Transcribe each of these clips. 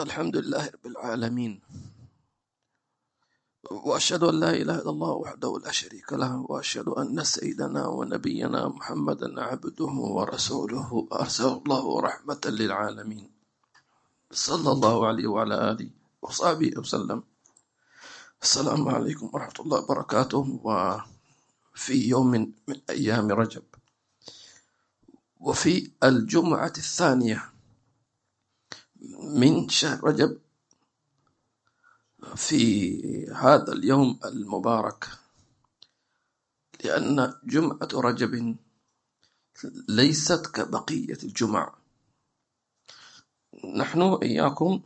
الحمد لله رب العالمين. وأشهد أن لا إله إلا الله وحده لا شريك له وأشهد أن سيدنا ونبينا محمدا عبده ورسوله. أرسله الله رحمة للعالمين. صلى الله عليه وعلى آله وصحبه وسلم. السلام عليكم ورحمة الله وبركاته. وفي يوم من أيام رجب. وفي الجمعة الثانية من شهر رجب في هذا اليوم المبارك لأن جمعة رجب ليست كبقية الجمع نحن إياكم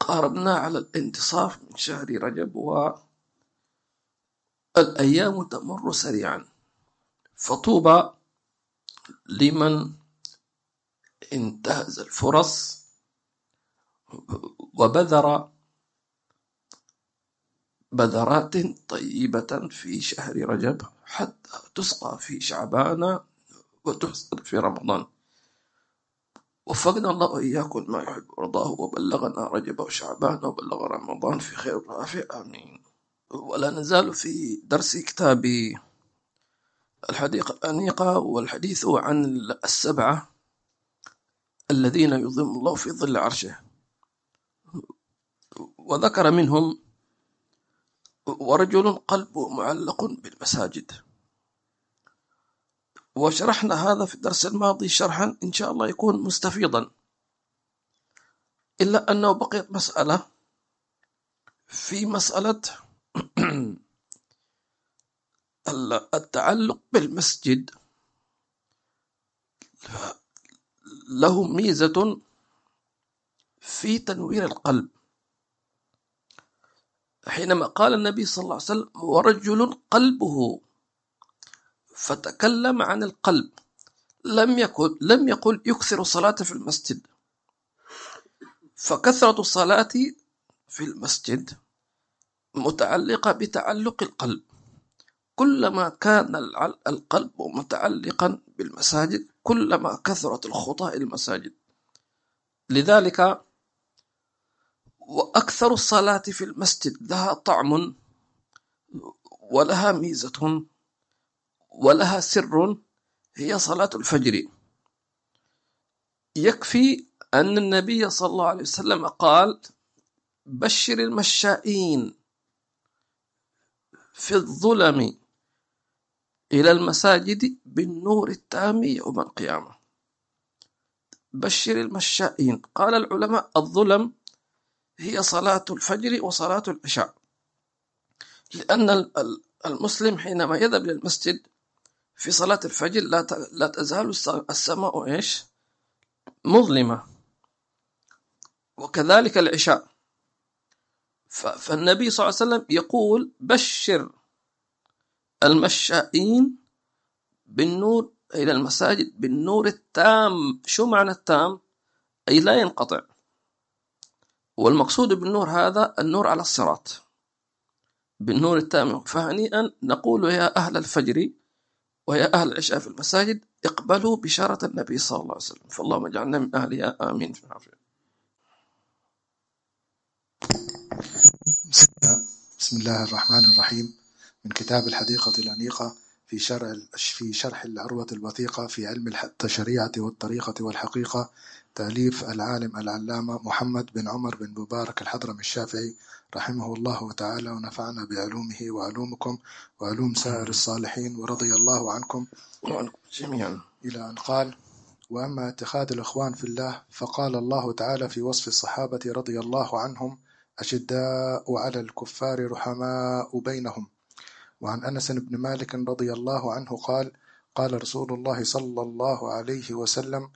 قاربنا على الانتصاف من شهر رجب والأيام تمر سريعا. فطوبى لمن انتهز الفرص وبذر بذرات طيبة في شهر رجب حتى تسقى في شعبان وتحصد في رمضان. وفقنا الله وإياكم ما يحب ورضاه وبلغنا رجب وشعبان وبلغ رمضان في خير رافع آمين. ولا نزال في درس كتاب الحديقة الأنيقة والحديث عن السبعة الذين يظلم الله في ظل عرشه. وذكر منهم ورجل قلبه معلق بالمساجد. وشرحنا هذا في الدرس الماضي شرحا إن شاء الله يكون مستفيضا. إلا أنه بقيت مسألة في مسألة التعلق بالمسجد. له ميزة في تنوير القلب. حينما قال النبي صلى الله عليه وسلم ورجل قلبه فتكلم عن القلب. لم يقل لم يقل يكثر الصلاة في المسجد فكثرة الصلاة في المسجد متعلقة بتعلق القلب. كلما كان القلب متعلقا بالمساجد كلما كثرت الخطى المساجد. لذلك وأكثر الصلاة في المسجد لها طعم ولها ميزة ولها سر هي صلاة الفجر. يكفي أن النبي صلى الله عليه وسلم قال بشر المشائين في الظلم إلى المساجد بالنور التام يوم القيامة. بشر المشائين. قال العلماء الظلم هي صلاة الفجر وصلاة العشاء. لأن المسلم حينما يذهب للمسجد في صلاة الفجر لا لا تزال السماء إيش؟ مظلمة. وكذلك العشاء. فالنبي صلى الله عليه وسلم يقول بشر المشائين بالنور إلى المساجد بالنور التام. شو معنى التام؟ أي لا ينقطع. والمقصود بالنور هذا النور على الصراط. بالنور التام. فهنيئا نقول يا أهل الفجر ويا أهل العشاء في المساجد اقبلوا بشارة النبي صلى الله عليه وسلم. فاللهم اجعلنا من أهلها. آمين. في العافية بسم الله الرحمن الرحيم. من كتاب الحديقة الأنيقة في شرح في شرح العروة الوثيقة في علم التشريعة والطريقة والحقيقة تأليف العالم العلامة محمد بن عمر بن مبارك الحضرمي الشافعي رحمه الله تعالى ونفعنا بعلومه وعلومكم وعلوم سائر الصالحين ورضي الله عنكم وعنكم جميعا. إلى أن قال وأما اتخاذ الإخوان في الله فقال الله تعالى في وصف الصحابة رضي الله عنهم أشداء على الكفار رحماء بينهم. وعن أنس بن مالك رضي الله عنه قال قال رسول الله صلى الله عليه وسلم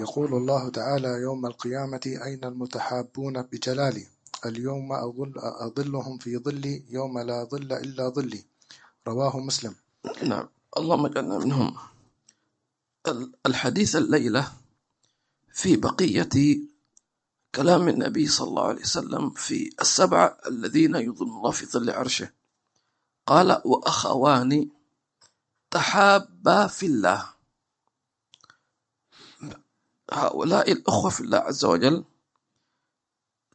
يقول الله تعالى يوم القيامة أين المتحابون بجلالي؟ اليوم أظل أظلهم في ظلي يوم لا ظل إلا ظلي. رواه مسلم. نعم. اللهم اجعلنا منهم. الحديث الليلة في بقية كلام النبي صلى الله عليه وسلم في السبعة الذين يظلم الله في ظل عرشه. قال هؤلاء الأخوة في الله عز وجل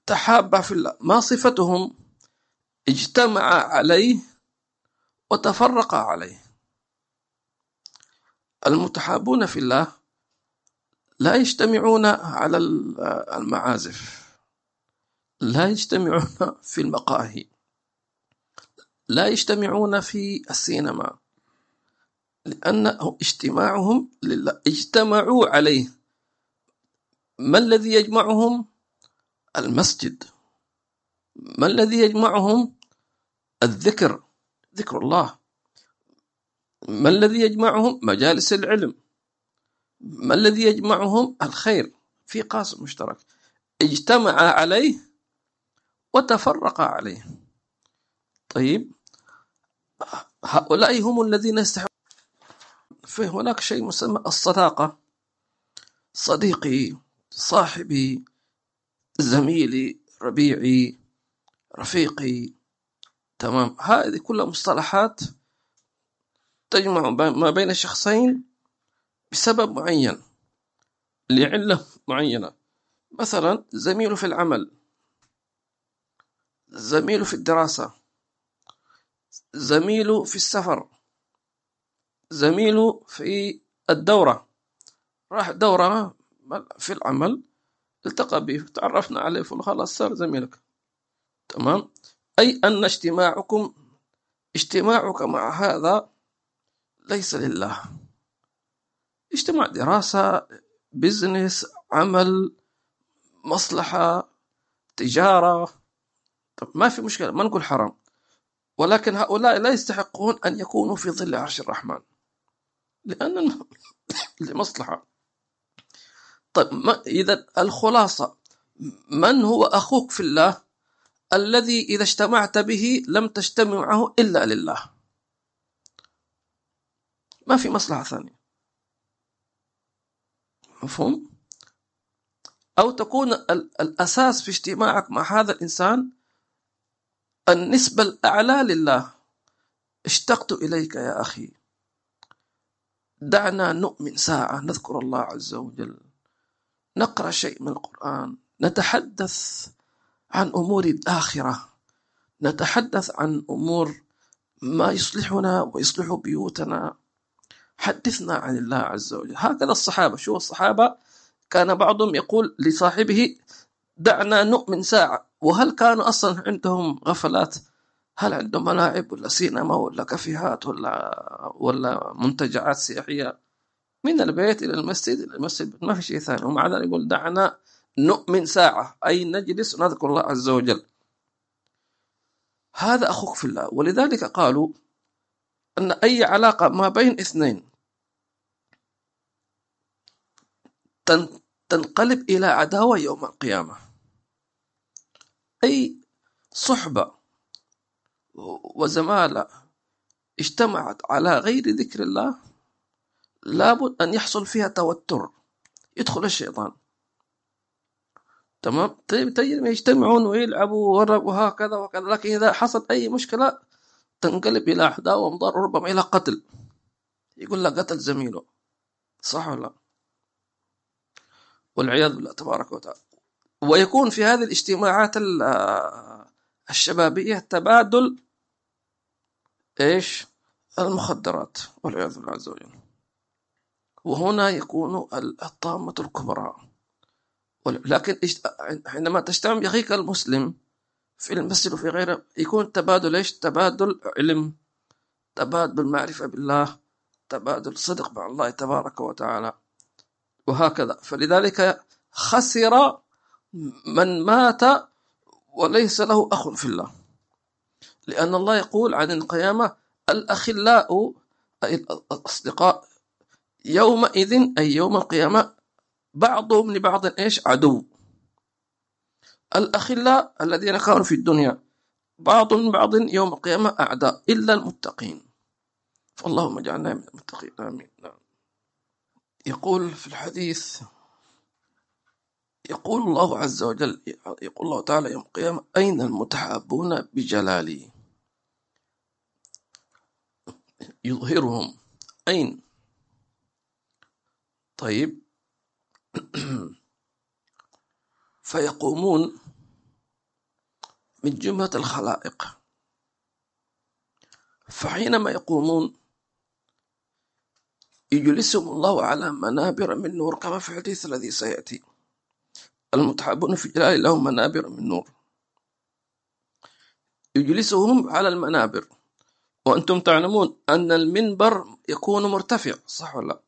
تحابا في الله. ما صفتهم؟ اجتمعا عليه وتفرقا عليه. المتحابون في الله لا يجتمعون على المعازف. لا يجتمعون في المقاهي. لا يجتمعون في السينما لأن اجتماعهم لله اجتمعوا عليه. ما الذي يجمعهم؟ المسجد. ما الذي يجمعهم؟ الذكر ذكر الله. ما الذي يجمعهم؟ مجالس العلم. ما الذي يجمعهم؟ الخير. في قاسم مشترك. اجتمع عليه وتفرق عليه. طيب. هؤلاء هم الذين يستحقون. فهناك شيء مسمى الصداقة. صديقي صاحبي زميلي ربيعي رفيقي. تمام. هذه كلها مصطلحات تجمع ما بين الشخصين بسبب معين لعلة معينة. مثلا زميله في العمل زميله في الدراسة. زميله في السفر. زميله في الدورة. راح دورة في العمل. التقى به. تعرفنا عليه خلاص صار زميلك. تمام؟ أي أن اجتماعكم اجتماعك مع هذا ليس لله. اجتماع دراسة بزنس عمل مصلحة تجارة. طب ما في مشكلة. ما نقول حرام. ولكن هؤلاء لا يستحقون أن يكونوا في ظل عرش الرحمن. لأن لمصلحة. طيب إذا الخلاصة من هو أخوك في الله الذي إذا اجتمعت به لم تجتمع معه إلا لله؟ ما في مصلحة ثانية. مفهوم؟ أو تكون الأساس في اجتماعك مع هذا الإنسان النسبة الأعلى لله. اشتقت إليك يا أخي. دعنا نؤمن ساعة نذكر الله عز وجل. نقرأ شيء من القرآن. نتحدث عن أمور الآخرة. نتحدث عن أمور ما يصلحنا ويصلح بيوتنا. حدثنا عن الله عز وجل. هكذا الصحابة. شو الصحابة كان بعضهم يقول لصاحبه دعنا نؤمن ساعة. وهل كانوا أصلا عندهم غفلات؟ هل عندهم ملاعب ولا سينما ولا كافيهات ولا ولا منتجعات سياحية؟ من البيت إلى المسجد إلى المسجد ما في شيء ثاني. ومع ذلك يقول دعنا نؤمن ساعة أي نجلس ونذكر الله عز وجل. هذا أخوك في الله. ولذلك قالوا أن أي علاقة ما بين اثنين تنقلب إلى عداوة يوم القيامة. أي صحبة وزمالة اجتمعت على غير ذكر الله لابد أن يحصل فيها توتر يدخل الشيطان. تمام؟ طيب طيب يجتمعون ويلعبوا وهكذا وكذا لكن إذا حصل أي مشكلة تنقلب إلى عداوة ومضار ربما إلى قتل. يقول لك قتل زميله. صح ولا لا؟ والعياذ بالله تبارك وتعالى. ويكون في هذه الاجتماعات الشبابية تبادل إيش؟ المخدرات والعياذ بالله عز وجل. وهنا يكون الطامة الكبرى. لكن حينما تجتمع بأخيك المسلم في المسجد وفي غيره يكون تبادل إيش؟ تبادل علم تبادل معرفة بالله تبادل صدق مع الله تبارك وتعالى وهكذا. فلذلك خسر من مات وليس له أخ في الله. لأن الله يقول عن القيامة الأخلاء أي الأصدقاء يومئذ أي يوم القيامة بعضهم لبعض إيش؟ عدو. الأخلاء الذين كانوا في الدنيا بعض من بعض يوم القيامة أعداء إلا المتقين. فاللهم اجعلنا من المتقين آمين. نعم. يقول في الحديث يقول الله عز وجل يقول الله تعالى يوم القيامة أين المتحابون بجلالي؟ يظهرهم. أين؟ طيب. فيقومون من جملة الخلائق. فحينما يقومون يجلسهم الله على منابر من نور كما في الحديث الذي سيأتي. المتحابون في جلال لهم منابر من نور. يجلسهم على المنابر. وأنتم تعلمون أن المنبر يكون مرتفع صح ولا لا؟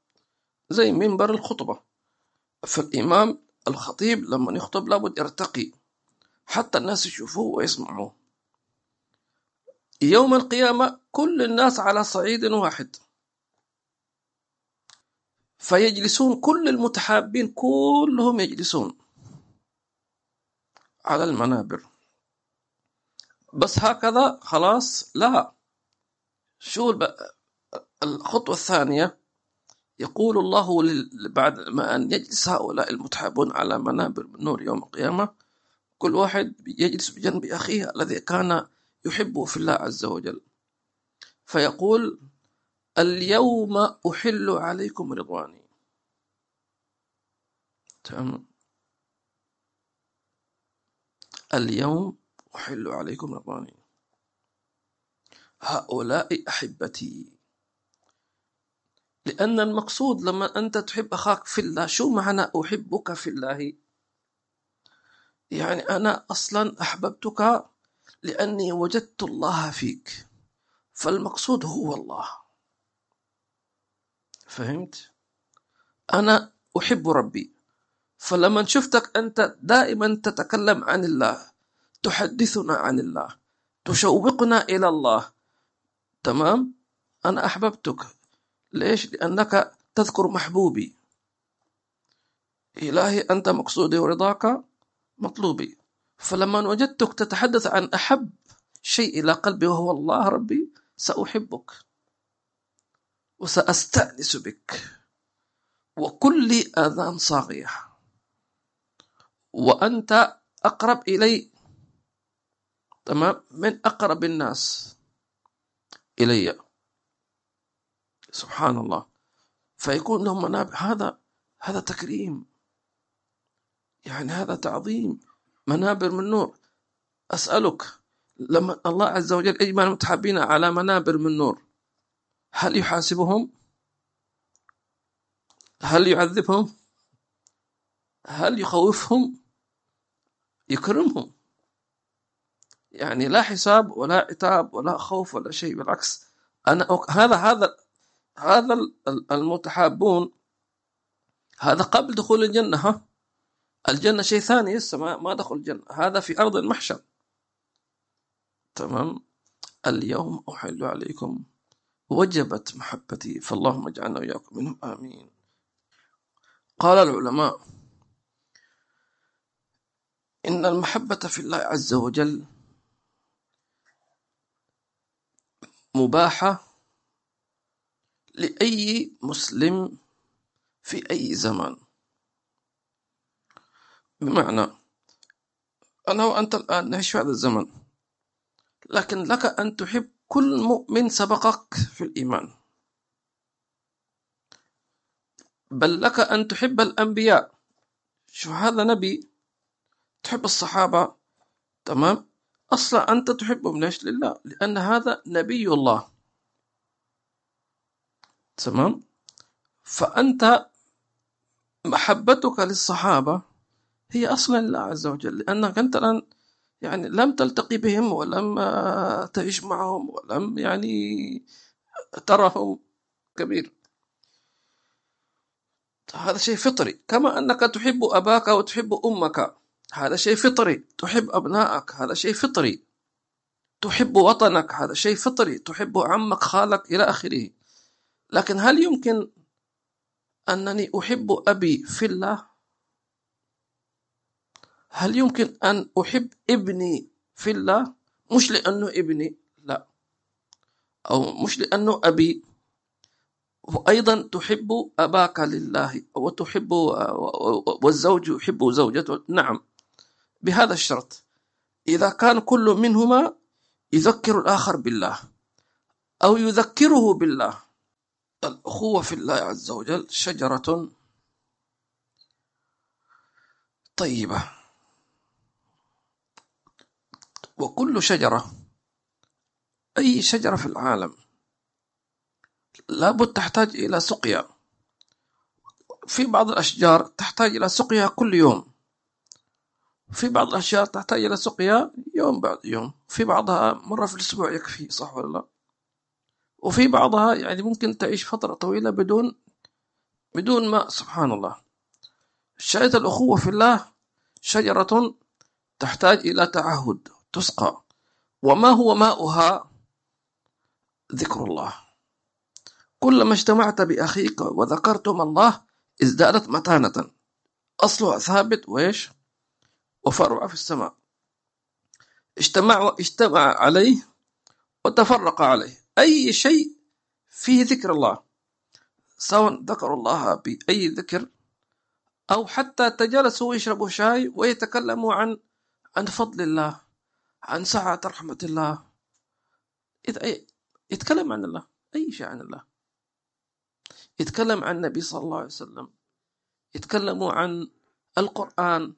زي منبر الخطبة. فالإمام الخطيب لما يخطب لابد يرتقي حتى الناس يشوفوه ويسمعوه. يوم القيامة كل الناس على صعيد واحد. فيجلسون كل المتحابين كلهم يجلسون. على المنابر. بس هكذا خلاص لا. شو الخطوة الثانية؟ يقول الله بعد ما أن يجلس هؤلاء المتحابون على منابر من نور يوم القيامة كل واحد يجلس بجنب أخيه الذي كان يحبه في الله عز وجل. فيقول اليوم أحل عليكم رضواني. تمام؟ اليوم أحل عليكم رضواني هؤلاء أحبتي. لأن المقصود لما أنت تحب أخاك في الله شو معنى أحبك في الله؟ يعني أنا أصلا أحببتك لأني وجدت الله فيك. فالمقصود هو الله. فهمت؟ أنا أحب ربي. فلما شفتك أنت دائما تتكلم عن الله تحدثنا عن الله تشوقنا إلى الله. تمام؟ أنا أحببتك. ليش؟ لأنك تذكر محبوبي. إلهي أنت مقصودي ورضاك مطلوبي. فلما وجدتك تتحدث عن أحب شيء إلى قلبي وهو الله ربي سأحبك وسأستأنس بك. وكل آذان صاغية. وأنت أقرب إلي. تمام؟ من أقرب الناس إلي. سبحان الله. فيكون لهم منابع. هذا هذا تكريم. يعني هذا تعظيم. منابر من نور. أسألك لما الله عز وجل أجمع المتحابين على منابر من نور هل يحاسبهم؟ هل يعذبهم؟ هل يخوفهم؟ يكرمهم. يعني لا حساب ولا عتاب ولا خوف ولا شيء بالعكس. أنا هذا هذا هذا المتحابون هذا قبل دخول الجنة ها؟ الجنة شيء ثاني لسه ما, ما دخل الجنة. هذا في أرض المحشر. تمام؟ اليوم أحل عليكم. وجبت محبتي فاللهم اجعلنا وإياكم منهم آمين. قال العلماء إن المحبة في الله عز وجل مباحة لأي مسلم في أي زمان. بمعنى أنا وأنت الآن نعيش في هذا الزمن لكن لك أن تحب كل مؤمن سبقك في الإيمان. بل لك أن تحب الأنبياء. شو هذا نبي تحب الصحابة تمام؟ أصلا أنت تحبهم ليش؟ لله لأن هذا نبي الله تمام؟ فأنت محبتك للصحابة هي أصلا لله عز وجل لأنك أنت الآن يعني لم تلتقي بهم ولم تعيش معهم ولم يعني ترهم كبير. هذا شيء فطري. كما أنك تحب أباك وتحب أمك. هذا شيء فطري. تحب أبنائك هذا شيء فطري. تحب وطنك هذا شيء فطري. تحب عمك خالك إلى آخره. لكن هل يمكن أنني أحب أبي في الله؟ هل يمكن أن أحب ابني في الله؟ مش لأنه ابني لا. أو مش لأنه أبي. وأيضا تحب أباك لله وتحب والزوج يحب زوجته. نعم. بهذا الشرط. إذا كان كل منهما يذكر الآخر بالله أو يذكره بالله. الأخوة في الله عز وجل شجرة طيبة. وكل شجرة أي شجرة في العالم لابد تحتاج إلى سقيا. في بعض الأشجار تحتاج إلى سقيا كل يوم. في بعض الأشجار تحتاج إلى سقيا يوم بعد يوم. في بعضها مرة في الأسبوع يكفي صح ولا لا؟ وفي بعضها يعني ممكن تعيش فترة طويلة بدون بدون ماء سبحان الله. شجرة الأخوة في الله شجرة تحتاج إلى تعهد تسقى. وما هو ماؤها؟ ذكر الله. كلما اجتمعت بأخيك وذكرتم الله ازدادت متانة. أصلها ثابت وإيش؟ وفرع في السماء. اجتمع اجتمع عليه وتفرق عليه. أي شيء فيه ذكر الله سواء ذكروا الله بأي ذكر أو حتى تجلسوا ويشربوا شاي ويتكلموا عن عن فضل الله عن سعة رحمة الله. يتكلم عن الله. أي شيء عن الله. يتكلم عن النبي صلى الله عليه وسلم. يتكلموا عن القرآن.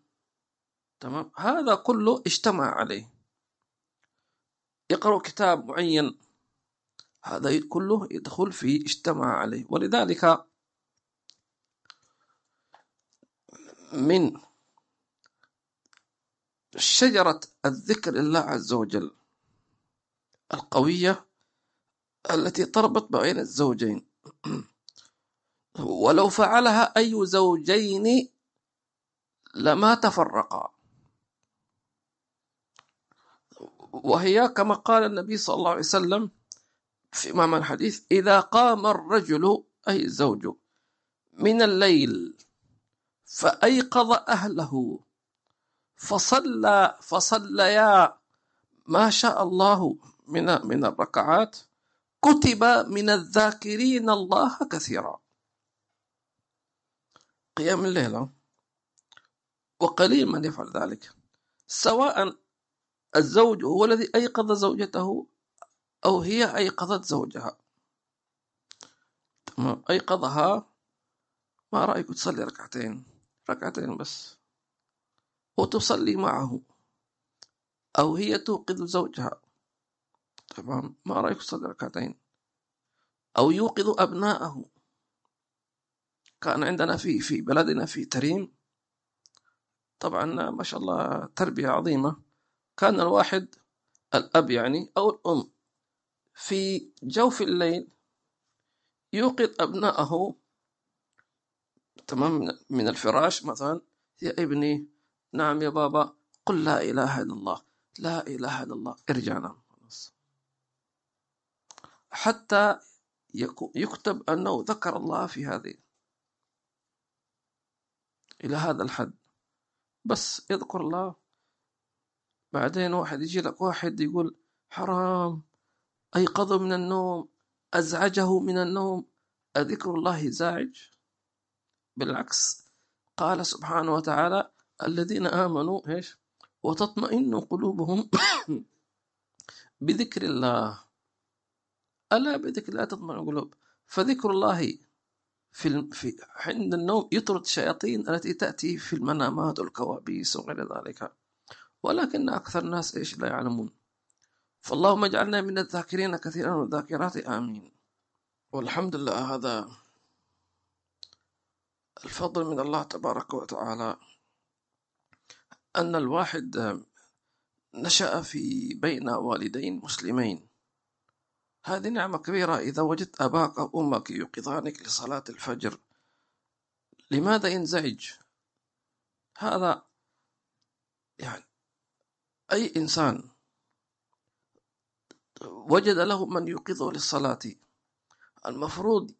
تمام؟ هذا كله اجتمع عليه. يقرأ كتاب معين هذا كله يدخل في اجتمع عليه. ولذلك من شجرة الذكر الله عز وجل القوية التي تربط بين الزوجين. ولو فعلها أي زوجين لما تفرقا. وهي كما قال النبي صلى الله عليه وسلم في إمام الحديث إذا قام الرجل أي الزوج من الليل فأيقظ أهله فصلى فصليا ما شاء الله من من الركعات كتب من الذاكرين الله كثيرا. قيام الليل وقليل من يفعل ذلك سواء الزوج هو الذي أيقظ زوجته أو هي أيقظت زوجها. أيقظها. ما رأيك تصلي ركعتين؟ ركعتين بس. وتصلي معه. أو هي توقظ زوجها. تمام. ما رأيك تصلي ركعتين؟ أو يوقظ أبناءه. كان عندنا في في بلدنا في تريم. طبعا ما شاء الله تربية عظيمة. كان الواحد الأب يعني أو الأم. في جوف الليل يوقظ أبنائه تمام من الفراش مثلا. يا ابني نعم يا بابا قل لا إله إلا الله لا إله إلا الله ارجع نام. حتى يكتب أنه ذكر الله في هذه إلى هذا الحد. بس يذكر الله بعدين واحد يجي لك واحد يقول حرام أيقظه من النوم أزعجه من النوم أذكر الله زاعج؟ بالعكس قال سبحانه وتعالى الذين آمنوا إيش؟ وتطمئن قلوبهم بذكر الله. ألا بذكر الله تطمئن القلوب. فذكر الله في في عند النوم يطرد الشياطين التي تأتي في المنامات والكوابيس وغير ذلك. ولكن أكثر الناس إيش لا يعلمون. فاللهم اجعلنا من الذاكرين كثيرا والذاكرات آمين. والحمد لله هذا الفضل من الله تبارك وتعالى أن الواحد نشأ في بين والدين مسلمين. هذه نعمة كبيرة إذا وجدت أباك أو أمك يوقظانك لصلاة الفجر لماذا ينزعج؟ هذا يعني أي إنسان وجد له من يوقظه للصلاة المفروض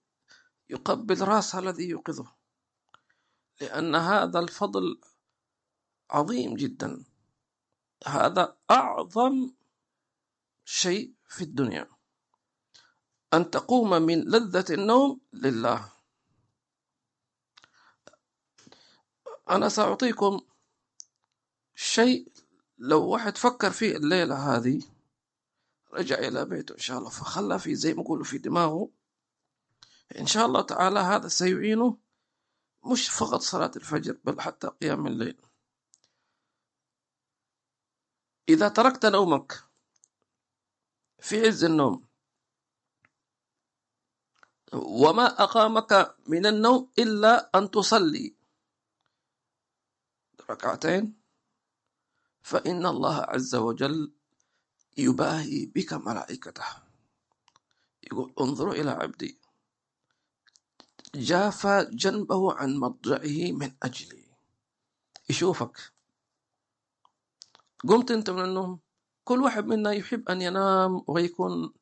يقبل رأس الذي يوقظه لأن هذا الفضل عظيم جدا. هذا أعظم شيء في الدنيا أن تقوم من لذة النوم لله. أنا سأعطيكم شيء لو واحد فكر فيه الليلة هذه رجع إلى بيته إن شاء الله فخلى في زي ما يقولوا في دماغه إن شاء الله تعالى هذا سيعينه مش فقط صلاة الفجر بل حتى قيام الليل. إذا تركت نومك في عز النوم وما أقامك من النوم إلا أن تصلي. ركعتين. فإن الله عز وجل يباهي بك ملائكته. يقول انظروا إلى عبدي. جافى جنبه عن مضجعه من أجلي. يشوفك. قمت أنت من النوم. كل واحد منا يحب أن ينام ويكون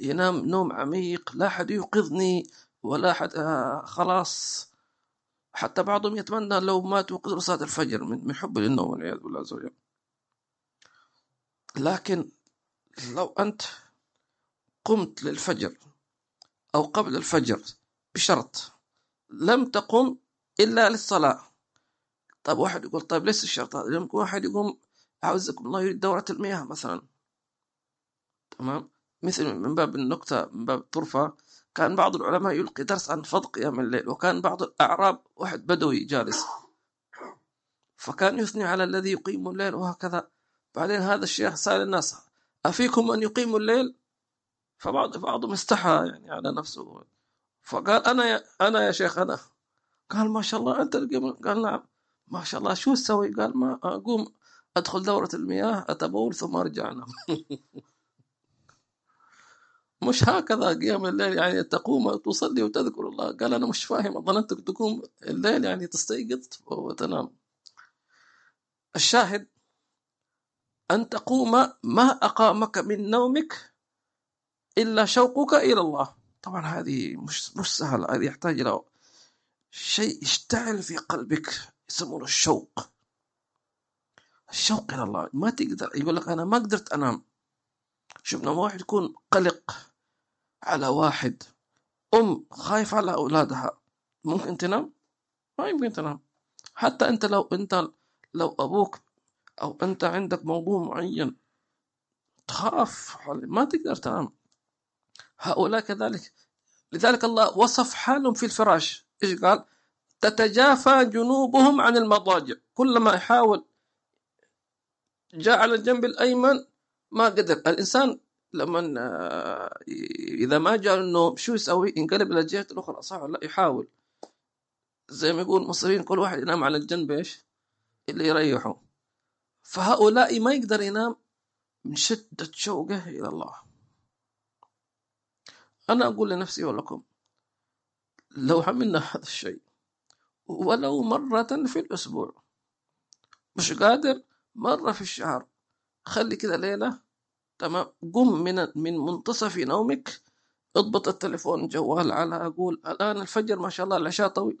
ينام نوم عميق. لا أحد يوقظني ولا أحد آه خلاص. حتى بعضهم يتمنى لو مات يوقظ صلاة الفجر من من حب للنوم والعياذ بالله. عز وجل لكن لو أنت قمت للفجر أو قبل الفجر بشرط لم تقم إلا للصلاة. طيب واحد يقول طيب ليس الشرط هذا؟ يمكن واحد يقوم أعوذكم الله يريد دورة المياه مثلا. تمام؟ مثل من باب النكتة من باب الطرفة كان بعض العلماء يلقي درس عن فضل قيام الليل وكان بعض الأعراب واحد بدوي جالس فكان يثني على الذي يقيم الليل وهكذا. بعدين هذا الشيخ سأل الناس أفيكم من يقيم الليل؟ فبعض بعضهم استحى يعني على نفسه. فقال أنا يا أنا يا شيخ أنا. قال ما شاء الله أنت القيم قال نعم. ما شاء الله شو تسوي؟ قال ما أقوم أدخل دورة المياه أتبول ثم أرجع أنام. مش هكذا قيام الليل يعني تقوم وتصلي وتذكر الله. قال أنا مش فاهم ظننتك تقوم الليل يعني تستيقظ وتنام. الشاهد أن تقوم ما أقامك من نومك إلا شوقك إلى الله. طبعا هذه مش مش سهل هذه يحتاج إلى شيء يشتعل في قلبك يسمونه الشوق. الشوق إلى الله ما تقدر يقول لك أنا ما قدرت أنام. شفنا واحد يكون قلق على واحد أم خايف على أولادها ممكن تنام؟ ما يمكن تنام. حتى أنت لو أنت لو أبوك أو أنت عندك موضوع معين تخاف ما تقدر تنام. هؤلاء كذلك. لذلك الله وصف حالهم في الفراش. إيش قال؟ تتجافى جنوبهم عن المضاجع. كلما يحاول جاء على الجنب الأيمن ما قدر. الإنسان لما آه، إذا ما جاء النوم شو يسوي؟ ينقلب إلى الجهة الأخرى صح ولا لا؟ يحاول. زي ما يقول المصريين كل واحد ينام على الجنب إيش؟ اللي يريحه. فهؤلاء ما يقدر ينام من شدة شوقه إلى الله. أنا أقول لنفسي ولكم لو عملنا هذا الشيء ولو مرة في الأسبوع مش قادر مرة في الشهر خلي كده ليلة تمام؟ قم من من منتصف نومك اضبط التليفون جوال على أقول الآن الفجر ما شاء الله العشاء طويل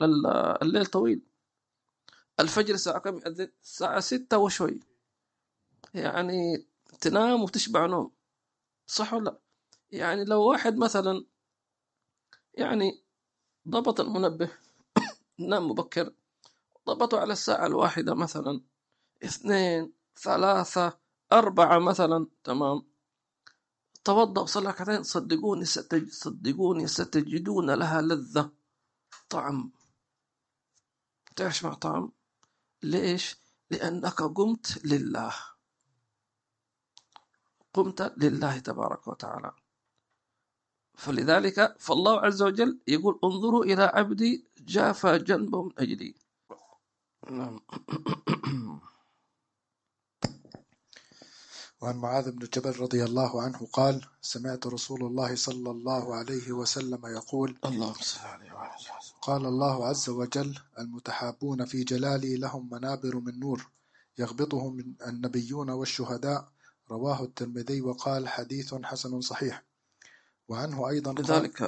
الليل طويل. الفجر الساعة كم؟ الساعة ستة وشوي. يعني تنام وتشبع نوم صح ولا لا؟ يعني لو واحد مثلا يعني ضبط المنبه نام مبكر ضبطه على الساعة الواحدة مثلا اثنين ثلاثة أربعة مثلا تمام؟ توضأ وصلى ركعتين صدقوني ستج... صدقوني ستجدون لها لذة طعم. تعيش مع طعم؟ ليش؟ لأنك قمت لله. قمت لله تبارك وتعالى. فلذلك فالله عز وجل يقول انظروا إلى عبدي جافى جنبه من أجلي. نعم. وعن معاذ بن جبل رضي الله عنه قال سمعت رسول الله صلى الله عليه وسلم يقول اللهم صل عليه وعلى قال الله عز وجل المتحابون في جلالي لهم منابر من نور يغبطهم النبيون والشهداء رواه الترمذي وقال حديث حسن صحيح. وعنه أيضا قال لذلك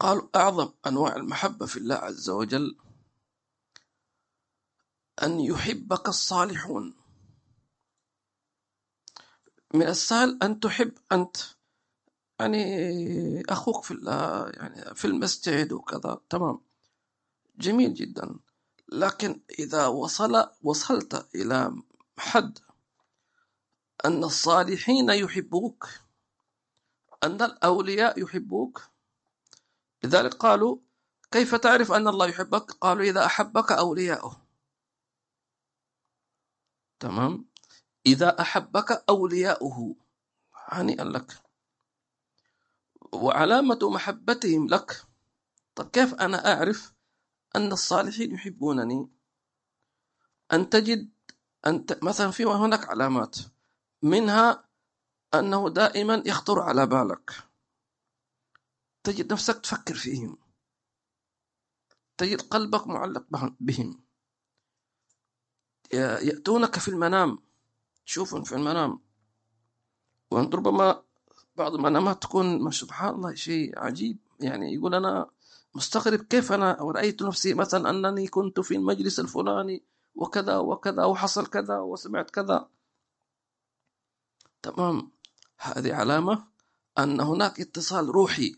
قالوا أعظم أنواع المحبة في الله عز وجل أن يحبك الصالحون. من السهل أن تحب أنت يعني أخوك في يعني في المسجد وكذا. تمام. جميل جدا. لكن إذا وصل وصلت إلى حد أن الصالحين يحبوك أن الأولياء يحبوك. لذلك قالوا كيف تعرف أن الله يحبك؟ قالوا إذا أحبك أولياؤه. تمام؟ إذا أحبك أولياؤه. هنيئا لك. وعلامة محبتهم لك. طب كيف أنا أعرف أن الصالحين يحبونني؟ أن تجد أنت مثلا في هناك علامات. منها أنه دائما يخطر على بالك. تجد نفسك تفكر فيهم. تجد قلبك معلق بهم يأتونك في المنام. تشوفهم في المنام. وأنت ربما بعض المنامات تكون سبحان الله شيء عجيب. يعني يقول أنا مستغرب كيف أنا رأيت نفسي مثلا أنني كنت في المجلس الفلاني وكذا وكذا وحصل كذا وسمعت كذا. تمام. هذه علامة أن هناك اتصال روحي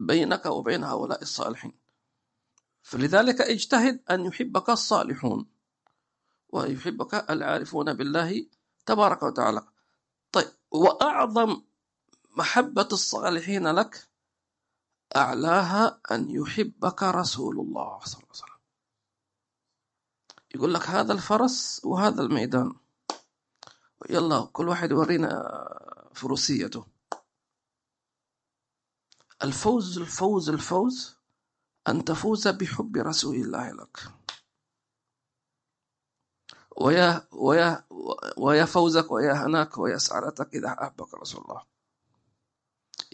بينك وبين هؤلاء الصالحين. فلذلك اجتهد أن يحبك الصالحون ويحبك العارفون بالله تبارك وتعالى. طيب وأعظم محبة الصالحين لك أعلاها أن يحبك رسول الله صلى الله عليه وسلم. يقول لك هذا الفرس وهذا الميدان. يلا كل واحد يورينا فروسيته. الفوز الفوز الفوز. أن تفوز بحب رسول الله لك. ويا ويا ويا فوزك ويا هناك ويا سعادتك إذا أحبك رسول الله.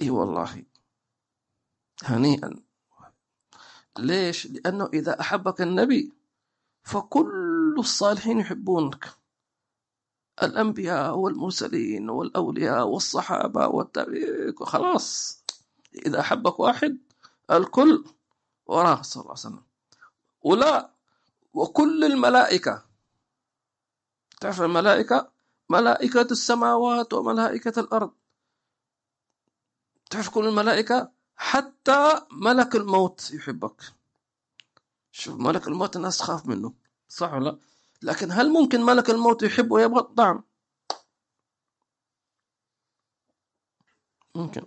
إي والله. هنيئا. ليش؟ لأنه إذا أحبك النبي فكل الصالحين يحبونك. الأنبياء والمرسلين والأولياء والصحابة والتابعين. خلاص إذا أحبك واحد الكل وراه صلى الله عليه وسلم. ولا وكل الملائكة. تعرف الملائكة؟ ملائكة السماوات وملائكة الأرض. تعرف كل الملائكة؟ حتى ملك الموت يحبك. شوف ملك الموت الناس تخاف منه. صح ولا لكن هل ممكن ملك الموت يحب ويبغض؟ نعم. ممكن.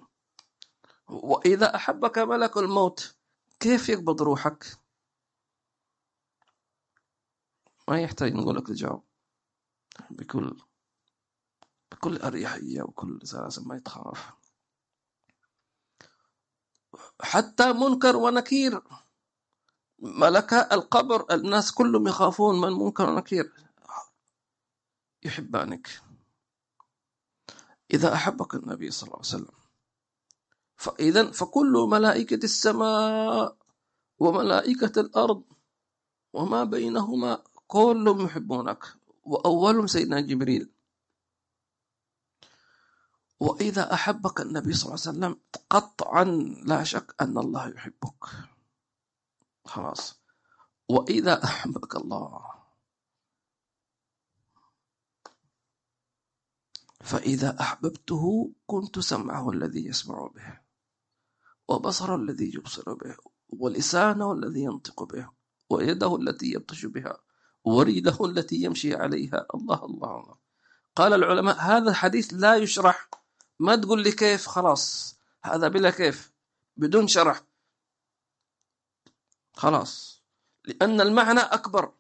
وإذا أحبك ملك الموت كيف يقبض روحك؟ ما يحتاج نقول لك الجواب. بكل بكل أريحية وكل سلاسة ما يتخاف. حتى منكر ونكير. ملك القبر الناس كلهم يخافون من منكر ونكير. يحبانك. إذا أحبك النبي صلى الله عليه وسلم. فإذا فكل ملائكة السماء وملائكة الأرض وما بينهما كلهم يحبونك. وأولهم سيدنا جبريل. وإذا أحبك النبي صلى الله عليه وسلم قطعا لا شك أن الله يحبك. خلاص. وإذا أحبك الله. فإذا أحببته كنت سمعه الذي يسمع به وبصره الذي يبصر به ولسانه الذي ينطق به ويده التي يبطش بها وريده التي يمشي عليها. الله الله الله. قال العلماء هذا الحديث لا يشرح. ما تقول لي كيف؟ خلاص. هذا بلا كيف. بدون شرح. خلاص. لأن المعنى أكبر.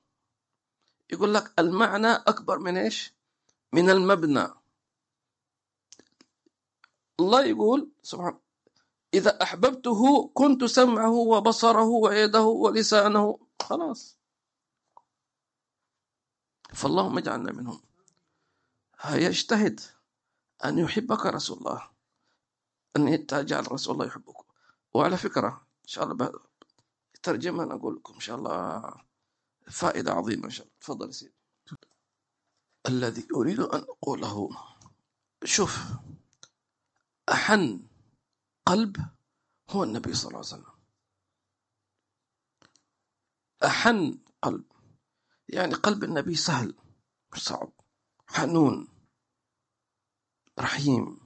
يقول لك المعنى أكبر من إيش؟ من المبنى. الله يقول سبحانه إذا أحببته كنت سمعه وبصره ويده ولسانه. خلاص. فاللهم اجعلنا منهم. يجتهد أن يحبك رسول الله. أن تجعل رسول الله يحبك. وعلى فكرة إن شاء الله ترجمة أنا أقول لكم إن شاء الله فائدة عظيمة إن شاء الله. تفضل سيدي. الذي أريد أن أقوله شوف أحن قلب هو النبي صلى الله عليه وسلم. أحن قلب يعني قلب النبي سهل مش صعب. حنون رحيم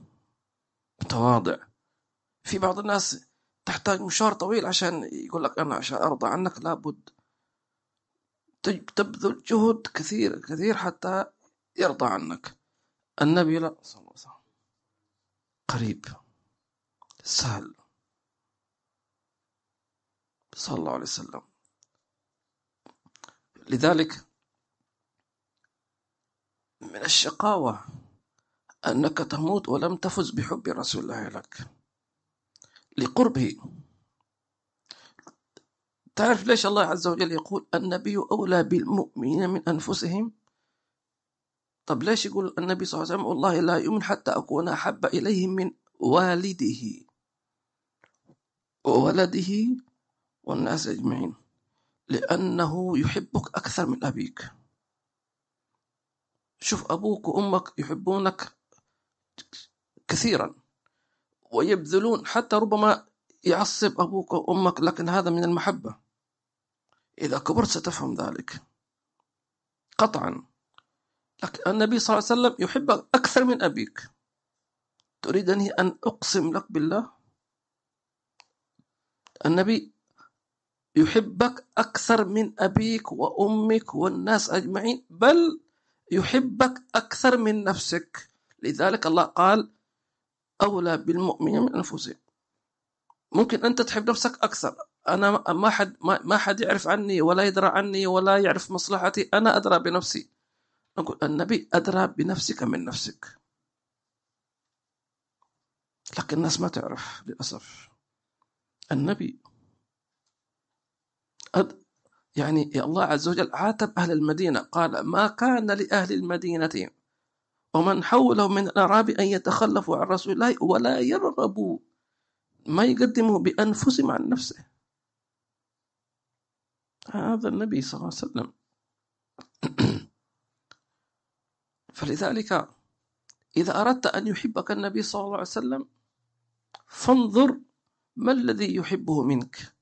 متواضع. في بعض الناس تحتاج مشوار طويل عشان يقول لك أنا عشان أرضى عنك لابد. تبذل جهد كثير كثير حتى يرضى عنك. النبي لا صلى الله عليه وسلم. قريب. سهل. صلى الله عليه وسلم. لذلك من الشقاوة أنك تموت ولم تفز بحب رسول الله لك. لقربه. تعرف ليش الله عز وجل يقول النبي أولى بالمؤمنين من أنفسهم؟ طب ليش يقول النبي صلى الله عليه وسلم والله لا يؤمن حتى أكون أحب إليه من والده؟ وولده والناس أجمعين. لأنه يحبك أكثر من أبيك. شوف أبوك وأمك يحبونك كثيرا. ويبذلون حتى ربما يعصب أبوك وأمك لكن هذا من المحبة. إذا كبرت ستفهم ذلك. قطعا. لكن النبي صلى الله عليه وسلم يحبك أكثر من أبيك. تريدني أن أقسم لك بالله؟ النبي يحبك أكثر من أبيك وأمك والناس أجمعين بل يحبك أكثر من نفسك. لذلك الله قال أولى بالمؤمنين من أنفسهم ممكن أنت تحب نفسك أكثر. أنا ما حد ما حد يعرف عني ولا يدرى عني ولا يعرف مصلحتي. أنا أدرى بنفسي. نقول النبي أدرى بنفسك من نفسك. لكن الناس ما تعرف للأسف. النبي أد يعني الله عز وجل عاتب أهل المدينة. قال ما كان لأهل المدينة ومن حوله من الأعراب أن يتخلفوا عن رسول الله ولا يرغبوا ما يقدموا بأنفسهم عن نفسه. هذا النبي صلى الله عليه وسلم. فلذلك إذا أردت أن يحبك النبي صلى الله عليه وسلم فانظر ما الذي يحبه منك.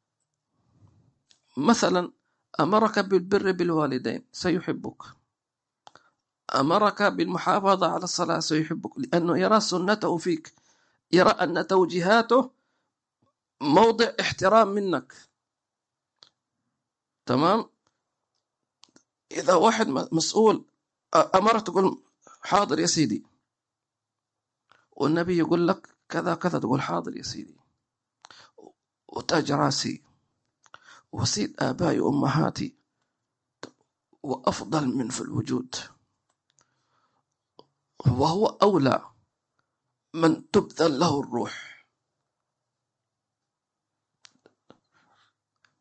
مثلا أمرك بالبر بالوالدين سيحبك. أمرك بالمحافظة على الصلاة سيحبك لأنه يرى سنته فيك يرى أن توجيهاته موضع احترام منك. تمام؟ إذا واحد مسؤول أمرك تقول حاضر يا سيدي. والنبي يقول لك كذا كذا تقول حاضر يا سيدي. وتاج راسي. وسيد آبائي وأمهاتي. وأفضل من في الوجود. وهو أولى من تبذل له الروح.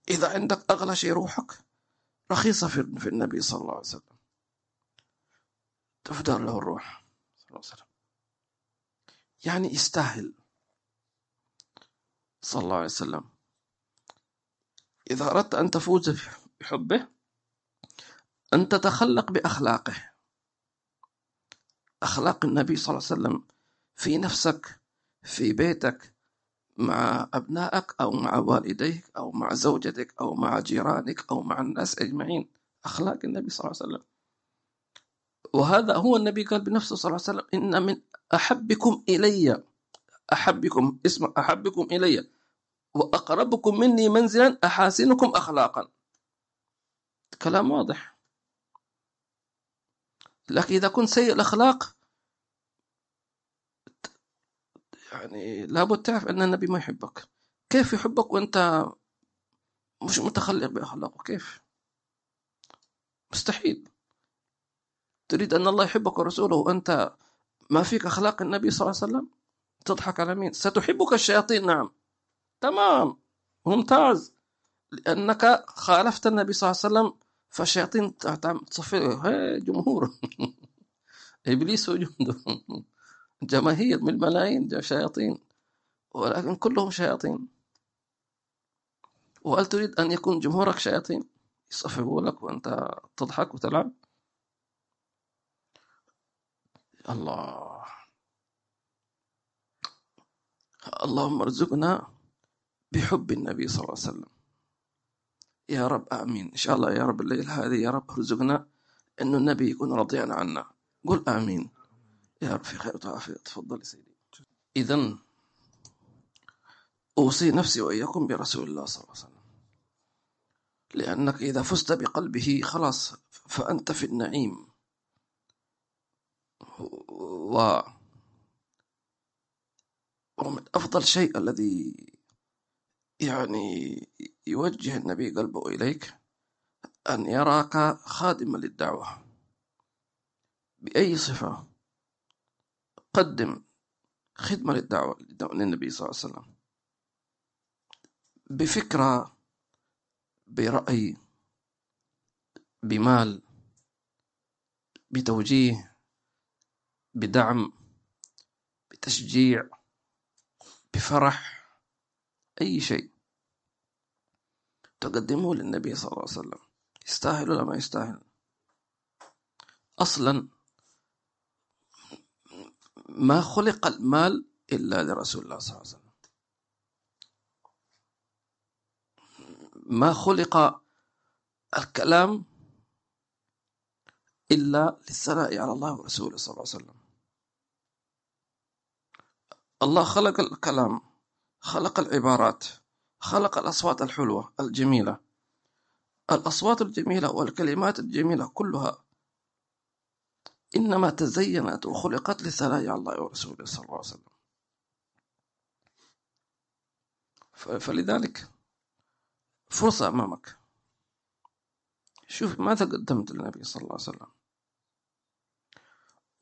إذا عندك أغلى شيء روحك رخيصة في النبي صلى الله عليه وسلم. تفدر له الروح. صلى الله عليه وسلم. يعني يستاهل. صلى الله عليه وسلم. إذا أردت أن تفوز بحبه أن تتخلق بأخلاقه. أخلاق النبي صلى الله عليه وسلم في نفسك في بيتك مع أبنائك أو مع والديك أو مع زوجتك أو مع جيرانك أو مع الناس أجمعين. أخلاق النبي صلى الله عليه وسلم. وهذا هو النبي قال بنفسه صلى الله عليه وسلم إن من أحبكم إلي أحبكم اسم أحبكم إلي وأقربكم مني منزلا أحاسنكم أخلاقا. كلام واضح. لكن إذا كنت سيء الأخلاق يعني لابد تعرف أن النبي ما يحبك. كيف يحبك وأنت مش متخلق بأخلاقه؟ كيف؟ مستحيل. تريد أن الله يحبك ورسوله وأنت ما فيك أخلاق النبي صلى الله عليه وسلم؟ تضحك على مين؟ ستحبك الشياطين نعم. تمام. ممتاز. لأنك خالفت النبي صلى الله عليه وسلم فالشياطين تصفي جمهور. إبليس وجنده. جماهير من الملايين شياطين ولكن كلهم شياطين. وهل تريد أن يكون جمهورك شياطين؟ يصفقوا لك وأنت تضحك وتلعب؟ الله. اللهم ارزقنا بحب النبي صلى الله عليه وسلم. يا رب آمين. إن شاء الله يا رب الليل هذه يا رب ارزقنا أنه النبي يكون رضيان عنا. قل آمين. يا رب في خير وعافية تفضل سيدي. إذا أوصي نفسي وإياكم برسول الله صلى الله عليه وسلم. لأنك إذا فزت بقلبه خلاص فأنت في النعيم. و ومن أفضل شيء الذي يعني يوجه النبي قلبه إليك أن يراك خادما للدعوة. بأي صفة؟ قدم خدمة للدعوة للنبي صلى الله عليه وسلم. بفكرة برأي بمال بتوجيه بدعم بتشجيع بفرح أي شيء. تقدموه للنبي صلى الله عليه وسلم. يستاهل ولا ما يستاهل؟ أصلا ما خلق المال إلا لرسول الله صلى الله عليه وسلم. ما خلق الكلام إلا للثناء على الله ورسوله صلى الله عليه وسلم. الله خلق الكلام خلق العبارات خلق الأصوات الحلوة الجميلة. الأصوات الجميلة والكلمات الجميلة كلها إنما تزينت وخلقت على الله ورسوله صلى الله عليه وسلم. فلذلك فرصة أمامك. شوف ماذا قدمت للنبي صلى الله عليه وسلم.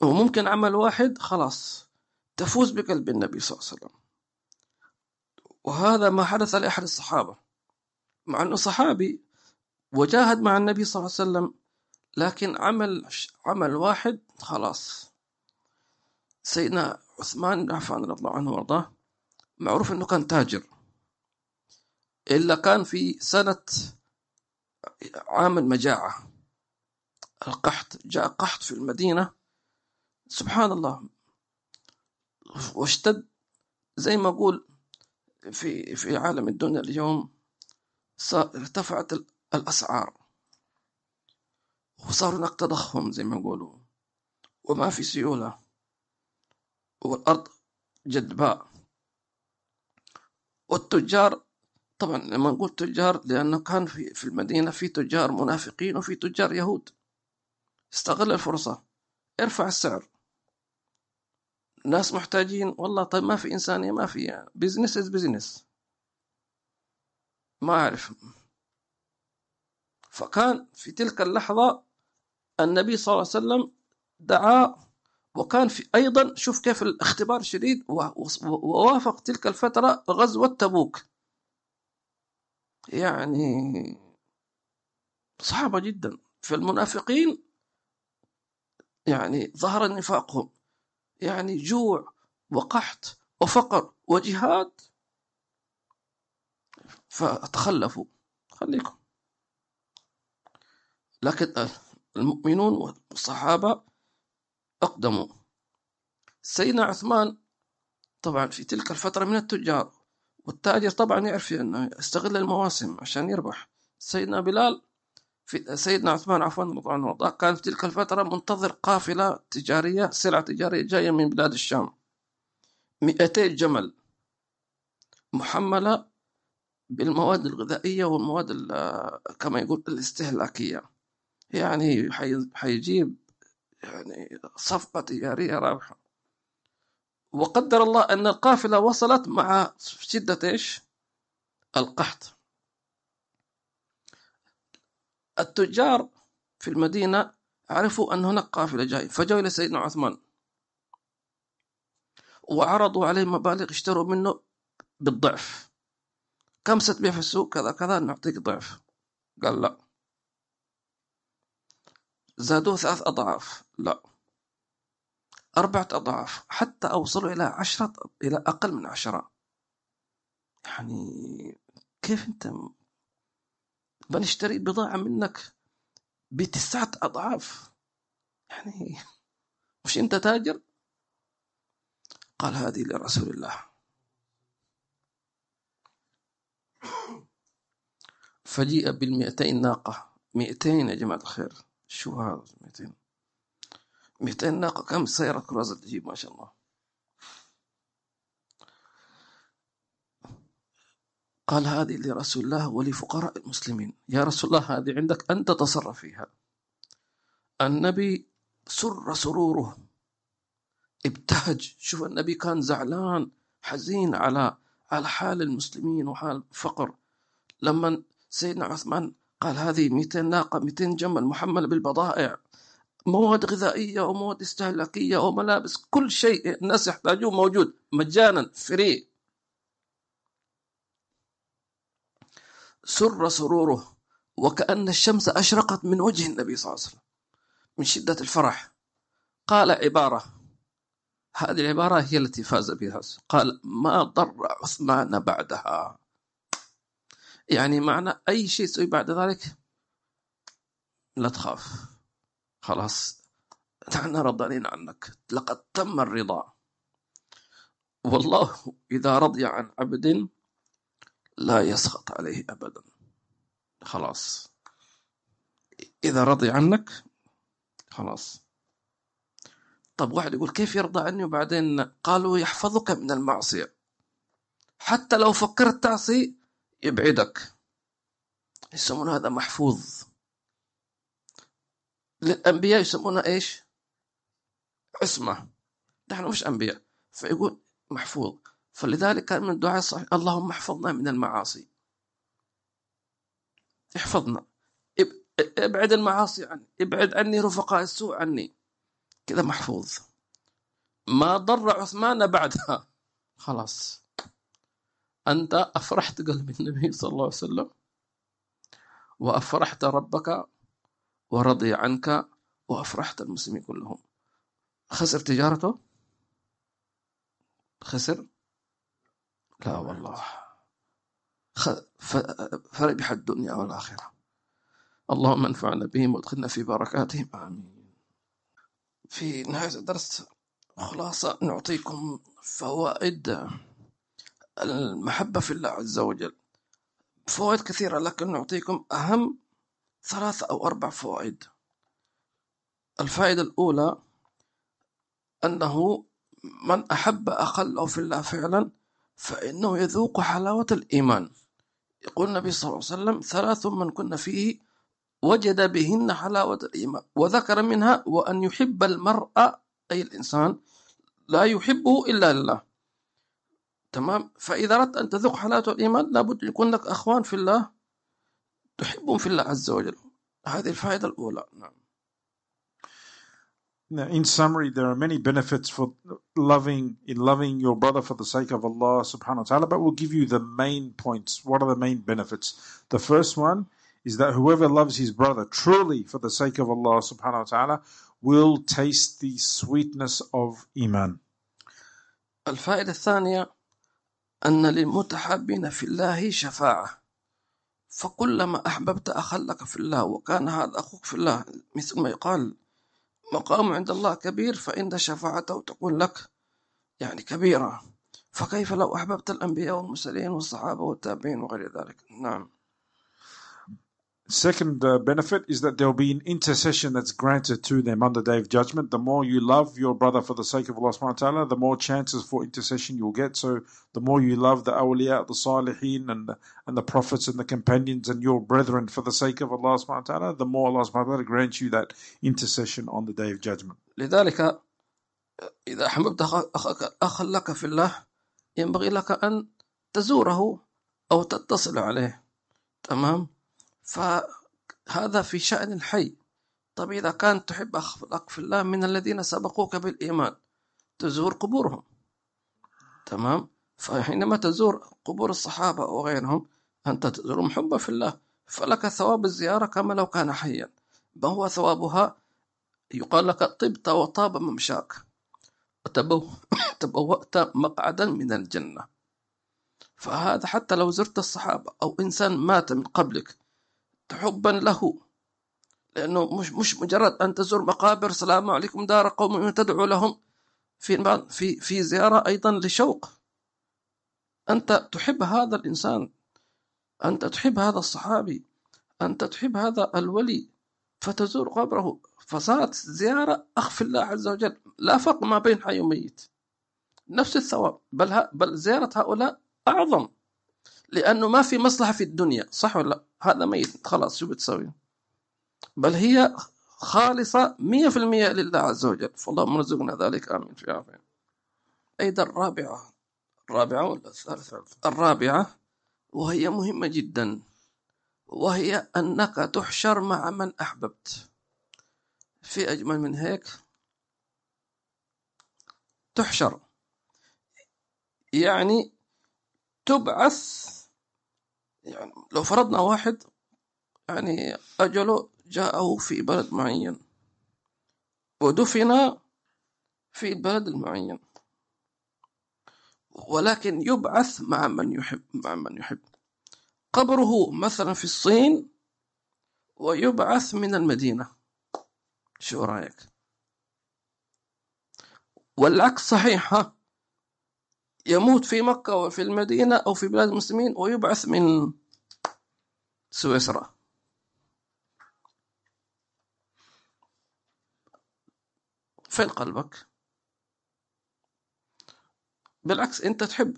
وممكن عمل واحد خلاص تفوز بقلب النبي صلى الله عليه وسلم. وهذا ما حدث لأحد الصحابة مع أنه صحابي وجاهد مع النبي صلى الله عليه وسلم لكن عمل عمل واحد خلاص. سيدنا عثمان بن عفان رضي الله عنه وارضاه. معروف إنه كان تاجر. إلا كان في سنة عام المجاعة. القحط جاء قحط في المدينة. سبحان الله. واشتد زي ما أقول في في عالم الدنيا اليوم. ارتفعت الأسعار. وصار هناك تضخم زي ما يقولوا وما في سيولة. والأرض جدباء والتجار طبعا لما نقول تجار لأنه كان في في المدينة في تجار منافقين وفي تجار يهود. استغل الفرصة. ارفع السعر. ناس محتاجين. والله طيب ما في إنسانية ما في business is business ما أعرف. فكان في تلك اللحظة النبي صلى الله عليه وسلم دعا وكان في أيضا شوف كيف الاختبار شديد ووافق تلك الفترة غزوة تبوك. يعني صعبة جدا. في المنافقين يعني ظهر نفاقهم. يعني جوع وقحط وفقر وجهاد. فتخلفوا. خليكم. لكن المؤمنون والصحابة أقدموا. سيدنا عثمان طبعا في تلك الفترة من التجار والتاجر طبعا يعرف أنه يستغل المواسم عشان يربح. سيدنا بلال في سيدنا عثمان عفوا رضي الله كان في تلك الفترة منتظر قافلة تجارية سلعة تجارية جاية من بلاد الشام. 200 جمل محملة بالمواد الغذائية والمواد كما يقول الاستهلاكية. يعني حيجيب يعني صفقة تجارية رابحة وقدر الله أن القافلة وصلت مع شدة إيش؟ القحط. التجار في المدينة عرفوا أن هناك قافلة جاية فجاءوا إلى سيدنا عثمان. وعرضوا عليه مبالغ اشتروا منه بالضعف. كم ستبيع في السوق؟ كذا كذا نعطيك ضعف. قال لا. زادوه ثلاث أضعاف. لا. أربعة أضعاف. حتى أوصلوا إلى عشرة إلى أقل من عشرة. يعني كيف أنت بنشتري بضاعة منك بتسعة أضعاف. يعني مش أنت تاجر؟ قال هذه لرسول الله. فجيء بالمئتين ناقة. مئتين يا جماعة الخير. شو هذا مئتين 200 ناقة. كم سيارة كروزة تجيب؟ ما شاء الله. قال هذه لرسول الله ولفقراء المسلمين. يا رسول الله هذه عندك أنت تصرف فيها. النبي سر سروره. ابتهج. شوف النبي كان زعلان حزين على على حال المسلمين وحال الفقر. لما سيدنا عثمان قال هذه 200 ناقة 200 جمل محملة بالبضائع. مواد غذائية ومواد استهلاكية وملابس كل شيء الناس يحتاجوه موجود مجانا فري. سر سروره وكأن الشمس أشرقت من وجه النبي صلى الله عليه وسلم من شدة الفرح. قال عبارة هذه العبارة هي التي فاز بها. قال ما ضر عثمان بعدها. يعني معنى أي شيء سوي بعد ذلك لا تخاف. خلاص. نحن رضانين عنك. لقد تم الرضا. والله إذا رضي عن عبد لا يسخط عليه أبدا. خلاص. إذا رضي عنك خلاص. طب واحد يقول كيف يرضى عني وبعدين قالوا يحفظك من المعصية. حتى لو فكرت تعصي يبعدك. يسمون هذا محفوظ. للأنبياء يسمونها إيش؟ عصمة. نحن مش أنبياء. فيقول محفوظ. فلذلك كان من الدعاء الصحيح اللهم احفظنا من المعاصي. احفظنا. ابعد المعاصي عني. ابعد عني رفقاء السوء عني. كذا محفوظ. ما ضر عثمان بعدها. خلاص. أنت أفرحت قلب النبي صلى الله عليه وسلم وأفرحت ربك ورضي عنك وأفرحت المسلمين كلهم. خسر تجارته؟ خسر؟ لا والله. فربح الدنيا والآخرة. اللهم انفعنا بهم وادخلنا في بركاتهم. آمين. في نهاية الدرس خلاصة نعطيكم فوائد. المحبة في الله عز وجل. فوائد كثيرة لكن نعطيكم أهم ثلاثة أو أربع فوائد. الفائدة الأولى أنه من أحب أخله في الله فعلا فإنه يذوق حلاوة الإيمان. يقول النبي صلى الله عليه وسلم ثلاث من كن فيه وجد بهن حلاوة الإيمان. وذكر منها وأن يحب المرء أي الإنسان لا يحبه إلا لله. تمام فإذا أردت أن تذوق حلاوة الإيمان لابد يكون لك أخوان في الله تحبهم في الله عز وجل هذه الفائدة الأولى نعم Now, in summary, there are many benefits for loving in loving your brother for the sake of Allah subhanahu wa ta'ala, but we'll give you the main points. What are the main benefits? The first one is that whoever loves his brother truly for the sake of Allah subhanahu wa ta'ala will taste the sweetness of Iman. الفائدة الثانية أن للمتحابين في الله شفاعة. فكلما أحببت أخا لك في الله وكان هذا أخوك في الله مثل ما يقال مقام عند الله كبير فإن شفاعته تكون لك يعني كبيرة. فكيف لو أحببت الأنبياء والمرسلين والصحابة والتابعين وغير ذلك؟ نعم. Second uh, benefit is that there will be an intercession that's granted to them on the day of judgment. The more you love your brother for the sake of Allah subhanahu wa ta'ala, the more chances for intercession you'll get. So the more you love the awliya, the salihin, and the, and the prophets and the companions and your brethren for the sake of Allah subhanahu wa ta'ala, the more Allah subhanahu wa ta'ala grants you that intercession on the day of judgment. لذلك إذا أحببت أخاك أخا لك في الله ينبغي لك أن تزوره أو تتصل عليه تمام فهذا في شأن الحي طب إذا كان تحب أخلاق في الله من الذين سبقوك بالإيمان تزور قبورهم. تمام؟ فحينما تزور قبور الصحابة وغيرهم أنت تزورهم حبا في الله. فلك ثواب الزيارة كما لو كان حيا. ما هو ثوابها يقال لك طبت وطاب ممشاك. وتبوأت مقعدا من الجنة. فهذا حتى لو زرت الصحابة أو إنسان مات من قبلك حبا له. لأنه مش مش مجرد أن تزور مقابر سلام عليكم دار قوم تدعو لهم. في في في زيارة أيضا لشوق. أنت تحب هذا الإنسان. أنت تحب هذا الصحابي. أنت تحب هذا الولي. فتزور قبره. فصارت زيارة أخف الله عز وجل. لا فرق ما بين حي وميت. نفس الثواب. بل بل زيارة هؤلاء أعظم. لأنه ما في مصلحة في الدنيا صح ولا لأ؟ هذا ميت خلاص شو بتسوي؟ بل هي خالصة مية في المية لله عز وجل. فاللهم رزقنا ذلك آمين. في عافية. أيضا الرابعة. الرابعة ولا الثالثة؟ الرابعة وهي مهمة جدا وهي أنك تحشر مع من أحببت. في أجمل من هيك تحشر. يعني تبعث يعني لو فرضنا واحد يعني أجله جاءه في بلد معين ودفن في البلد المعين ولكن يبعث مع من يحب مع من يحب. قبره مثلا في الصين ويبعث من المدينة. شو رأيك؟ والعكس صحيح ها؟ يموت في مكة وفي المدينة أو في بلاد المسلمين ويبعث من سويسرا. فين قلبك؟ بالعكس أنت تحب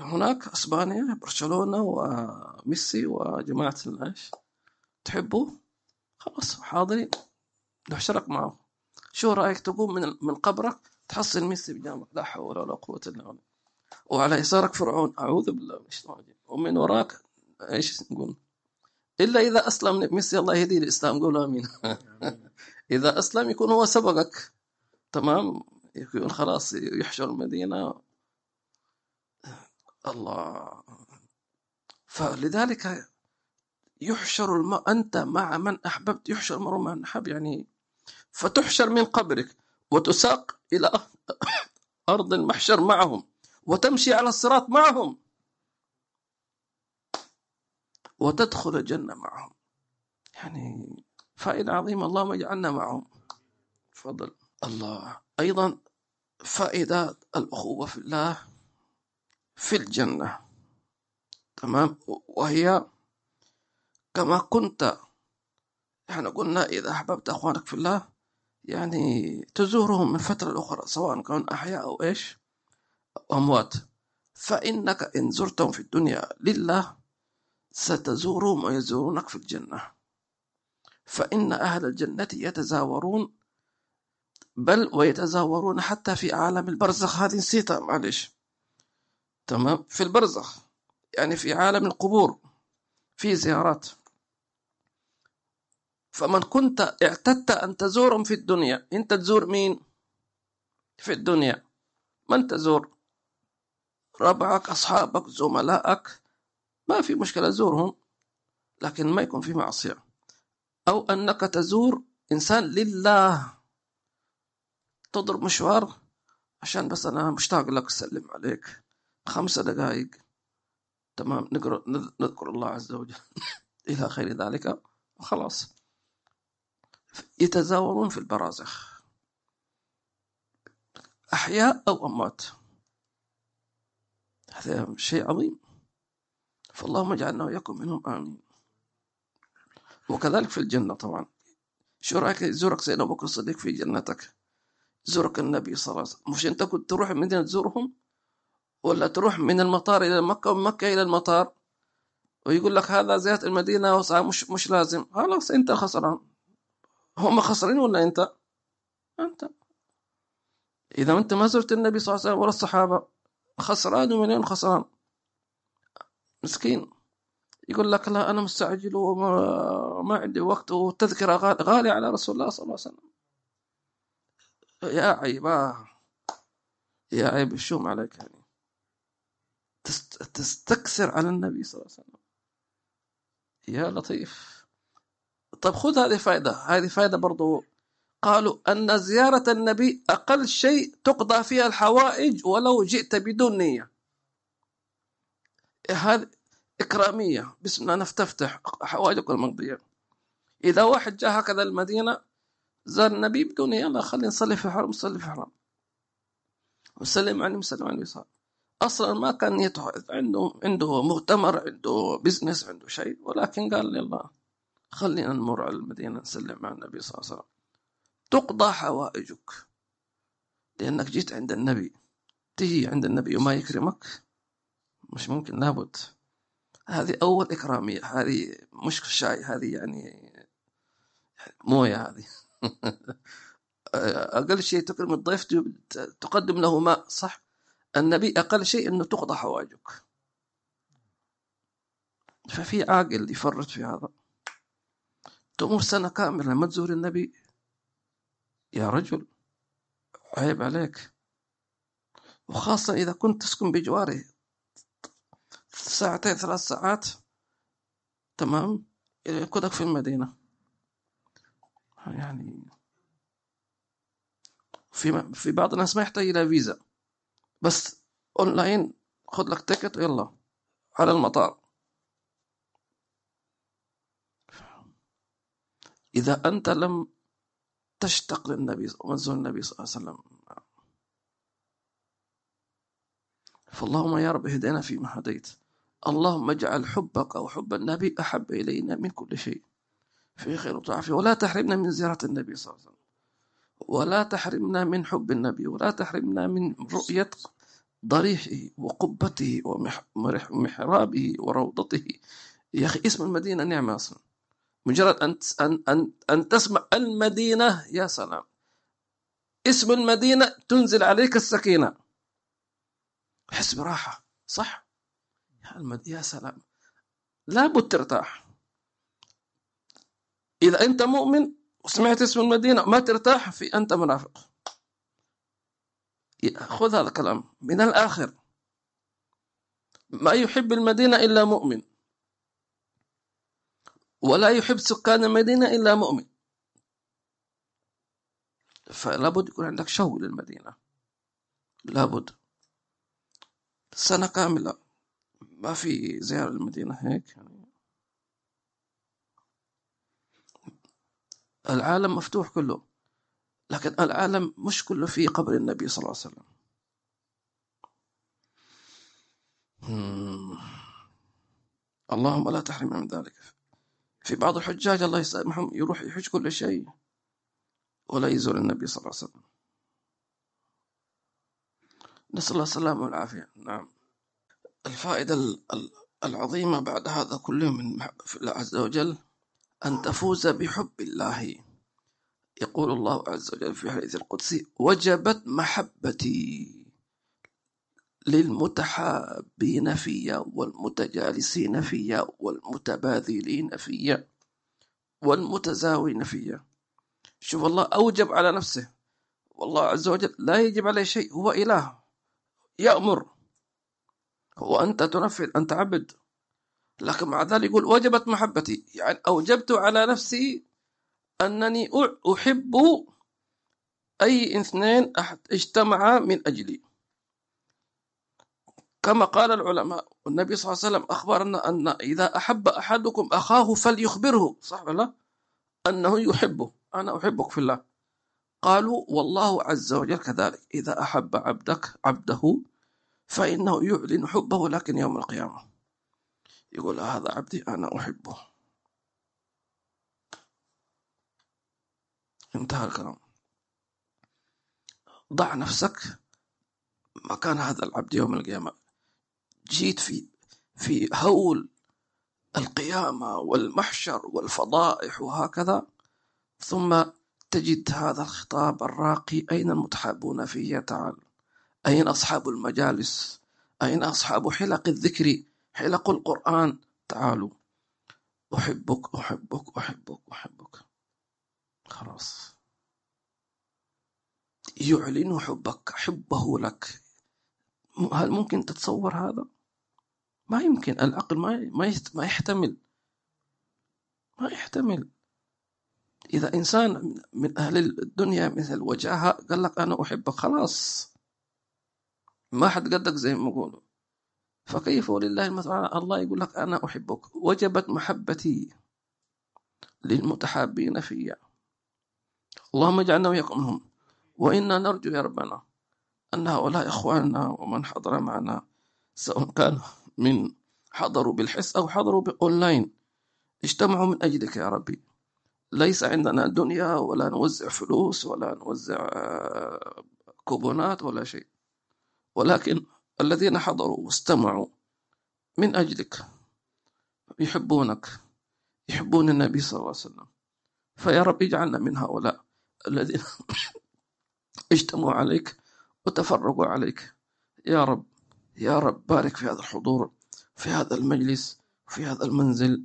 هناك أسبانيا برشلونة وميسي وجماعة الايش تحبوا خلاص حاضرين. نحشرك معه. شو رأيك تقوم من قبرك؟ تحصل ميسي بجنبك لا حول ولا قوة إلا بالله. وعلى يسارك فرعون أعوذ بالله من الشيطان الرجيم. ومن وراك إيش نقول إلا إذا أسلم ميسي الله يهديه الاسلام قول آمين. إذا أسلم يكون هو سبقك. تمام؟ يكون خلاص يحشر المدينة. الله. فلذلك يحشر الم... أنت مع من أحببت يحشر المرء مع من أحب يعني فتحشر من قبرك. وتساق إلى أرض المحشر معهم وتمشي على الصراط معهم وتدخل الجنة معهم. يعني فائدة عظيمة اللهم اجعلنا معهم. تفضل. الله. أيضا فائدة الأخوة في الله في الجنة. تمام؟ وهي كما كنت إحنا قلنا إذا أحببت أخوانك في الله يعني تزورهم من فترة لأخرى سواء كانوا أحياء أو إيش أو أموات. فإنك إن زرتهم في الدنيا لله ستزورهم ويزورونك في الجنة. فإن أهل الجنة يتزاورون بل ويتزاورون حتى في عالم البرزخ. هذه نسيتها معلش تمام؟ في البرزخ يعني في عالم القبور في زيارات. فمن كنت اعتدت أن تزورهم في الدنيا أنت تزور مين؟ في الدنيا. من تزور؟ ربعك أصحابك زملائك. ما في مشكلة زورهم لكن ما يكون في معصية. أو أنك تزور إنسان لله. تضرب مشوار عشان بس أنا مشتاق لك أسلم عليك. خمسة دقائق تمام. نقرأ نذكر الله عز وجل. إلى خير ذلك. وخلاص. يتزاورون في البرازخ. أحياء أو أموات. هذا شيء عظيم. فاللهم اجعلنا وإياكم منهم آمين. وكذلك في الجنة طبعا. شو رأيك؟ يزورك سيدنا أبو بكر الصديق في جنتك. زورك النبي صلى الله عليه وسلم. مش أنت كنت تروح المدينة تزورهم؟ ولا تروح من المطار إلى مكة ومن مكة إلى المطار؟ ويقول لك هذا زيارة المدينة مش مش لازم. خلاص أنت خسران. هم خسرين ولا أنت؟ أنت. إذا أنت ما زرت النبي صلى الله عليه وسلم ولا الصحابة خسران ومليون خسران؟ مسكين. يقول لك لا أنا مستعجل وما ما عندي وقت والتذكرة غالية على رسول الله صلى الله عليه وسلم. يا عيب. يا عيب الشوم عليك يعني. تستكثر على النبي صلى الله عليه وسلم. يا لطيف. طيب خذ هذه فائدة. هذه فائدة برضو. قالوا أن زيارة النبي أقل شيء تقضى فيها الحوائج ولو جئت بدون نية. هذه إكرامية. بسم الله نفتفتح حوائجك المقضية. إذا واحد جاء هكذا المدينة زار النبي بدون يلا خلينا نصلي في الحرم نصلي في الحرم. وسلم عليه وسلم عليه وسلم. أصلا ما كان نيته عنده عنده مؤتمر عنده بزنس عنده شيء. ولكن قال يلا. خلينا نمر على المدينة نسلم مع النبي صلى الله عليه وسلم. تقضى حوائجك. لأنك جيت عند النبي. تجي عند النبي وما يكرمك مش ممكن لابد. هذه أول إكرامية هذه مش شاي هذه يعني موية هذه. أقل شيء تكرم الضيف تقدم له ماء صح؟ النبي أقل شيء أنه تقضى حوائجك. ففي عاقل يفرط في هذا. تمر سنة كاملة ما تزور النبي. يا رجل عيب عليك. وخاصة إذا كنت تسكن بجواره ساعتين ثلاث ساعات تمام يأخذك في المدينة. يعني في في بعض الناس ما يحتاج إلى فيزا بس أونلاين خذ لك ticket ويلا على المطار. إذا أنت لم تشتق للنبي وتزور النبي صلى الله عليه وسلم. فاللهم يا رب اهدنا فيما هديت. اللهم اجعل حبك أو حب النبي أحب إلينا من كل شيء. في خير وعافية ولا تحرمنا من زيارة النبي صلى الله عليه وسلم. ولا تحرمنا من حب النبي. ولا تحرمنا من رؤية ضريحه وقبته ومحرابه وروضته. يا أخي اسم المدينة نعمة أصلا. مجرد أن أن أن, تسمع المدينة يا سلام. اسم المدينة تنزل عليك السكينة. حس براحة. صح؟ يا, المد... يا سلام. لابد ترتاح. إذا أنت مؤمن وسمعت اسم المدينة ما ترتاح في أنت منافق. خذ هذا الكلام. من الآخر ما يحب المدينة إلا مؤمن. ولا يحب سكان المدينة إلا مؤمن. فلابد يكون عندك شوق للمدينة. لابد سنة كاملة ما في زيارة المدينة هيك. العالم مفتوح كله. لكن العالم مش كله في قبر النبي صلى الله عليه وسلم. اللهم لا تحرمنا من ذلك. في بعض الحجاج الله يسامحهم يروح يحج كل شيء ولا يزور النبي صلى الله عليه وسلم. نسأل الله السلامة والعافية. نعم. الفائدة العظيمة بعد هذا كله من الله عز وجل أن تفوز بحب الله. يقول الله عز وجل في الحديث القدسي وجبت محبتي. للمتحابين فيا والمتجالسين فيا والمتباذلين فيا والمتزاوين فيا. شوف الله أوجب على نفسه. والله عز وجل لا يجب عليه شيء. هو إله. يأمر. وأنت تنفذ أنت عبد. لكن مع ذلك يقول وجبت محبتي. يعني أوجبت على نفسي أنني أحب أي اثنين اجتمعا من أجلي. كما قال العلماء والنبي صلى الله عليه وسلم أخبرنا أن إذا أحب أحدكم أخاه فليخبره. صح ولا أنه يحبه. أنا أحبك في الله. قالوا والله عز وجل كذلك. إذا أحب عبدك عبده فإنه يعلن حبه لكن يوم القيامة. يقول هذا عبدي أنا أحبه. انتهى الكلام. ضع نفسك مكان هذا العبد يوم القيامة. جيت في في هول القيامة والمحشر والفضائح وهكذا ثم تجد هذا الخطاب الراقي أين المتحابون فيه تعال أين أصحاب المجالس؟ أين أصحاب حلق الذكر حلق القرآن؟ تعالوا. أحبك أحبك أحبك أحبك. خلاص. يعلن حبك حبه لك. هل ممكن تتصور هذا؟ ما يمكن. العقل ما ما يحتمل. ما يحتمل. إذا إنسان من أهل الدنيا مثل وجاهة قال لك أنا أحبك خلاص. ما حد قدك زي ما يقولوا. فكيف ولله المثل؟ الله يقول لك أنا أحبك. وجبت محبتي للمتحابين فيا. اللهم اجعلنا وإياكم منهم. وإنا نرجو يا ربنا أن هؤلاء إخواننا ومن حضر معنا سواء كان من حضروا بالحس أو حضروا بأونلاين. اجتمعوا من أجلك يا ربي. ليس عندنا دنيا ولا نوزع فلوس ولا نوزع كوبونات ولا شيء. ولكن الذين حضروا واستمعوا من أجلك يحبونك يحبون النبي صلى الله عليه وسلم. فيا رب اجعلنا من هؤلاء الذين اجتمعوا عليك وتفرقوا عليك. يا رب يا رب بارك في هذا الحضور في هذا المجلس في هذا المنزل.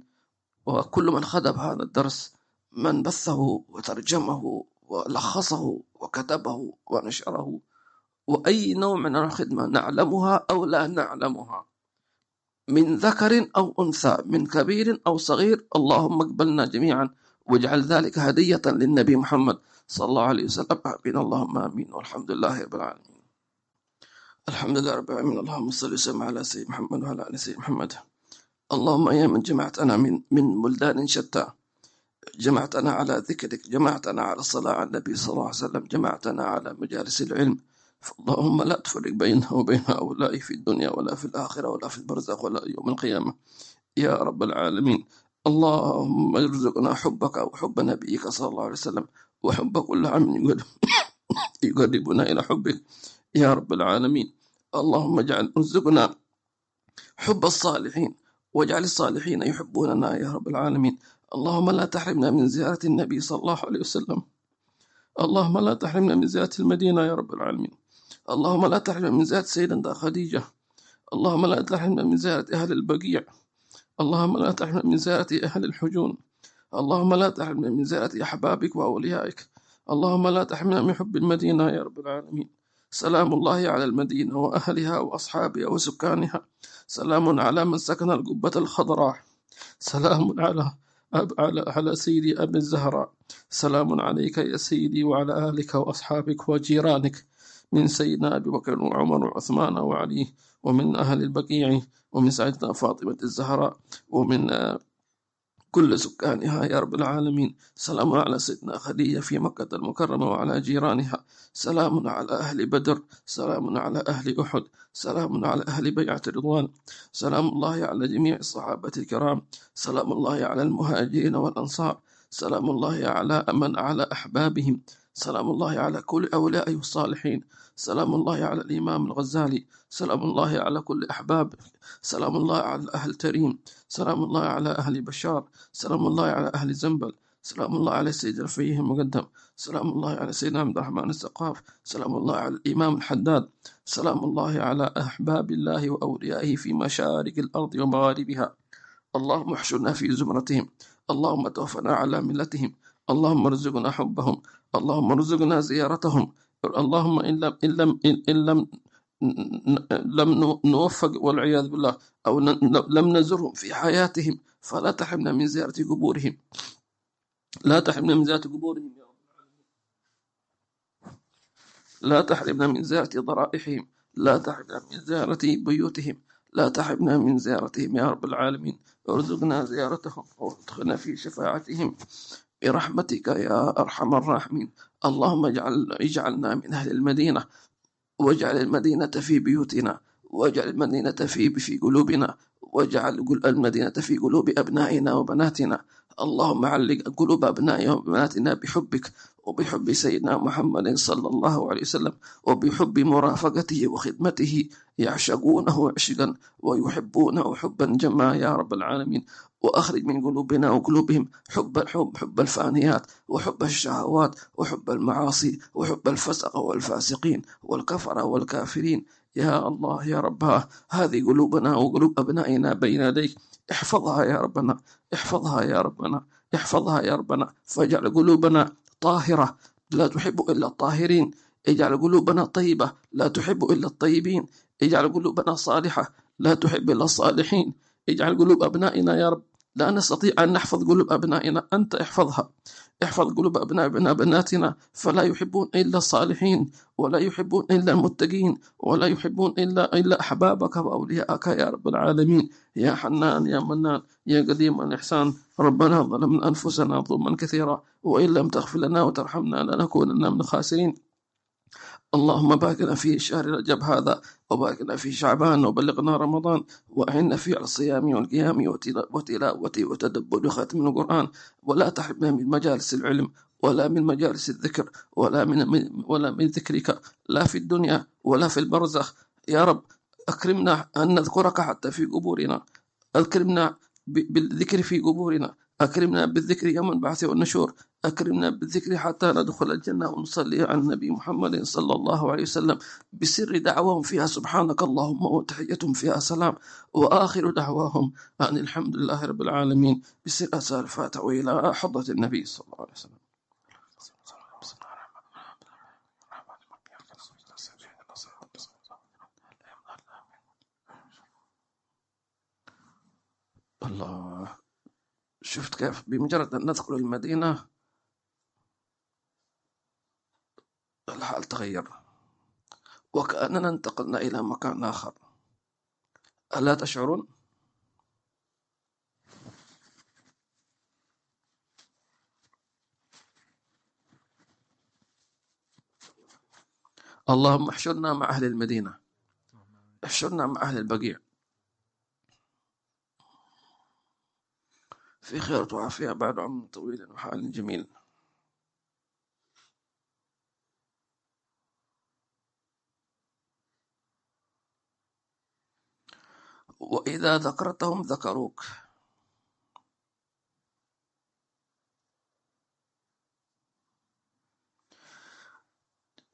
وكل من خدم هذا الدرس من بثه وترجمه ولخصه وكتبه ونشره. وأي نوع من الخدمة نعلمها أو لا نعلمها. من ذكر أو أنثى من كبير أو صغير اللهم اقبلنا جميعا واجعل ذلك هدية للنبي محمد صلى الله عليه وسلم. آمين. اللهم آمين. والحمد لله رب العالمين. الحمد لله رب العالمين. اللهم صل وسلم على سيدنا محمد وعلى آل سيدنا محمد. اللهم يا من جمعتنا من من بلدان شتى. جمعتنا على ذكرك. جمعتنا على الصلاة على النبي صلى الله عليه وسلم. جمعتنا على مجالس العلم. اللهم لا تفرق بيننا وبين هؤلاء في الدنيا ولا في الآخرة ولا في البرزخ ولا يوم القيامة. يا رب العالمين. اللهم ارزقنا حبك وحب نبيك صلى الله عليه وسلم. وحب كل عمل يقربنا إلى حبك. يا رب العالمين. اللهم اجعل ارزقنا حب الصالحين واجعل الصالحين يحبوننا يا رب العالمين. اللهم لا تحرمنا من زيارة النبي صلى الله عليه وسلم. اللهم لا تحرمنا من زيارة المدينة يا رب العالمين. اللهم لا تحرمنا من زيارة سيدنا خديجة. اللهم لا تحرمنا من زيارة أهل البقيع. اللهم لا تحرمنا من زيارة أهل الحجون. اللهم لا تحرمنا من زيارة أحبابك وأوليائك. اللهم لا تحرمنا من حب المدينة يا رب العالمين. سلام الله على المدينة وأهلها وأصحابها وسكانها. سلام على من سكن القبة الخضراء. سلام على أب على على سيدي أبي الزهراء. سلام عليك يا سيدي وعلى آلك وأصحابك وجيرانك. من سيدنا أبي بكر وعمر وعثمان وعلي ومن أهل البقيع ومن سيدنا فاطمة الزهراء ومن كل سكانها يا رب العالمين. سلام على سيدنا خديجة في مكة المكرمة وعلى جيرانها. سلام على أهل بدر. سلام على أهل أحد. سلام على أهل بيعة الرضوان سلام الله على جميع الصحابة الكرام. سلام الله على المهاجرين والأنصار. سلام الله على من على أحبابهم. سلام الله على كل أوليائه الصالحين سلام الله على الإمام الغزالي سلام الله على كل أحباب سلام الله على أهل تريم سلام الله على أهل بشار سلام الله على أهل زنبل سلام الله على سيد الفيه المقدم سلام الله على سيدنا عبد الرحمن السقاف سلام الله على الإمام الحداد سلام الله على أحباب الله وأوليائه في مشارق الأرض ومغاربها اللهم احشرنا في زمرتهم اللهم توفنا على ملتهم اللهم ارزقنا حبهم اللهم ارزقنا زيارتهم. اللهم إن لم إن لم إن لم لم نوفق والعياذ بالله أو لم نزرهم في حياتهم فلا تحرمنا من زيارة قبورهم. لا تحرمنا من زيارة قبورهم يا رب لا تحرمنا من زيارة ضرائحهم لا تحرمنا من زيارة بيوتهم لا تحرمنا من زيارتهم يا رب العالمين. ارزقنا زيارتهم وادخلنا في شفاعتهم. برحمتك يا أرحم الراحمين. اللهم اجعل اجعلنا من أهل المدينة واجعل المدينة في بيوتنا واجعل المدينة في في قلوبنا واجعل المدينة في قلوب أبنائنا وبناتنا. اللهم علق قلوب أبنائنا وبناتنا بحبك وبحب سيدنا محمد صلى الله عليه وسلم وبحب مرافقته وخدمته يعشقونه عشقا ويحبونه حبا جما يا رب العالمين. وأخرج من قلوبنا وقلوبهم حب الحب حب الفانيات وحب الشهوات وحب المعاصي وحب الفسق والفاسقين والكفر والكافرين. يا الله يا رب هذه قلوبنا وقلوب أبنائنا بين يديك. احفظها يا ربنا احفظها يا ربنا احفظها يا ربنا. فاجعل قلوبنا طاهرة لا تحب إلا الطاهرين. اجعل قلوبنا طيبة. لا تحب إلا الطيبين. اجعل قلوبنا صالحة. لا تحب إلا الصالحين. اجعل قلوب أبنائنا يا رب لا نستطيع أن نحفظ قلوب أبنائنا. أنت احفظها. احفظ قلوب أبنائنا بناتنا. فلا يحبون إلا الصالحين ولا يحبون إلا المتقين ولا يحبون إلا إلا أحبابك وأولياءك يا رب العالمين. يا حنان يا منان يا قديم الإحسان. ربنا ظلمنا أنفسنا ظلما كثيرا وإن لم تغفر لنا وترحمنا لنكونن من الخاسرين. اللهم باركنا في شهر رجب هذا وباركنا في شعبان وبلغنا رمضان وأعنا في الصيام والقيام وتلاوة وتدبر ختم القرآن. ولا تحرمنا من مجالس العلم ولا من مجالس الذكر ولا من ولا من ذكرك لا في الدنيا ولا في البرزخ. يا رب أكرمنا أن نذكرك حتى في قبورنا. أكرمنا بالذكر في قبورنا. أكرمنا بالذكر يوم البعث والنشور. أكرمنا بالذكر حتى ندخل الجنة ونصلي على النبي محمد صلى الله عليه وسلم. بسر دعواهم فيها سبحانك اللهم وتحيتهم فيها سلام. وآخر دعواهم أن الحمد لله رب العالمين. بسر أسال الفاتحة وإلى حضرة النبي صلى الله عليه وسلم. الله شفت كيف؟ بمجرد أن ندخل المدينة الحال تغير. وكأننا انتقلنا إلى مكان آخر. ألا تشعرون؟ اللهم احشرنا مع أهل المدينة. احشرنا مع أهل البقيع. في خير وعافية بعد عمر طويل وحال جميل. وإذا ذكرتهم ذكروك.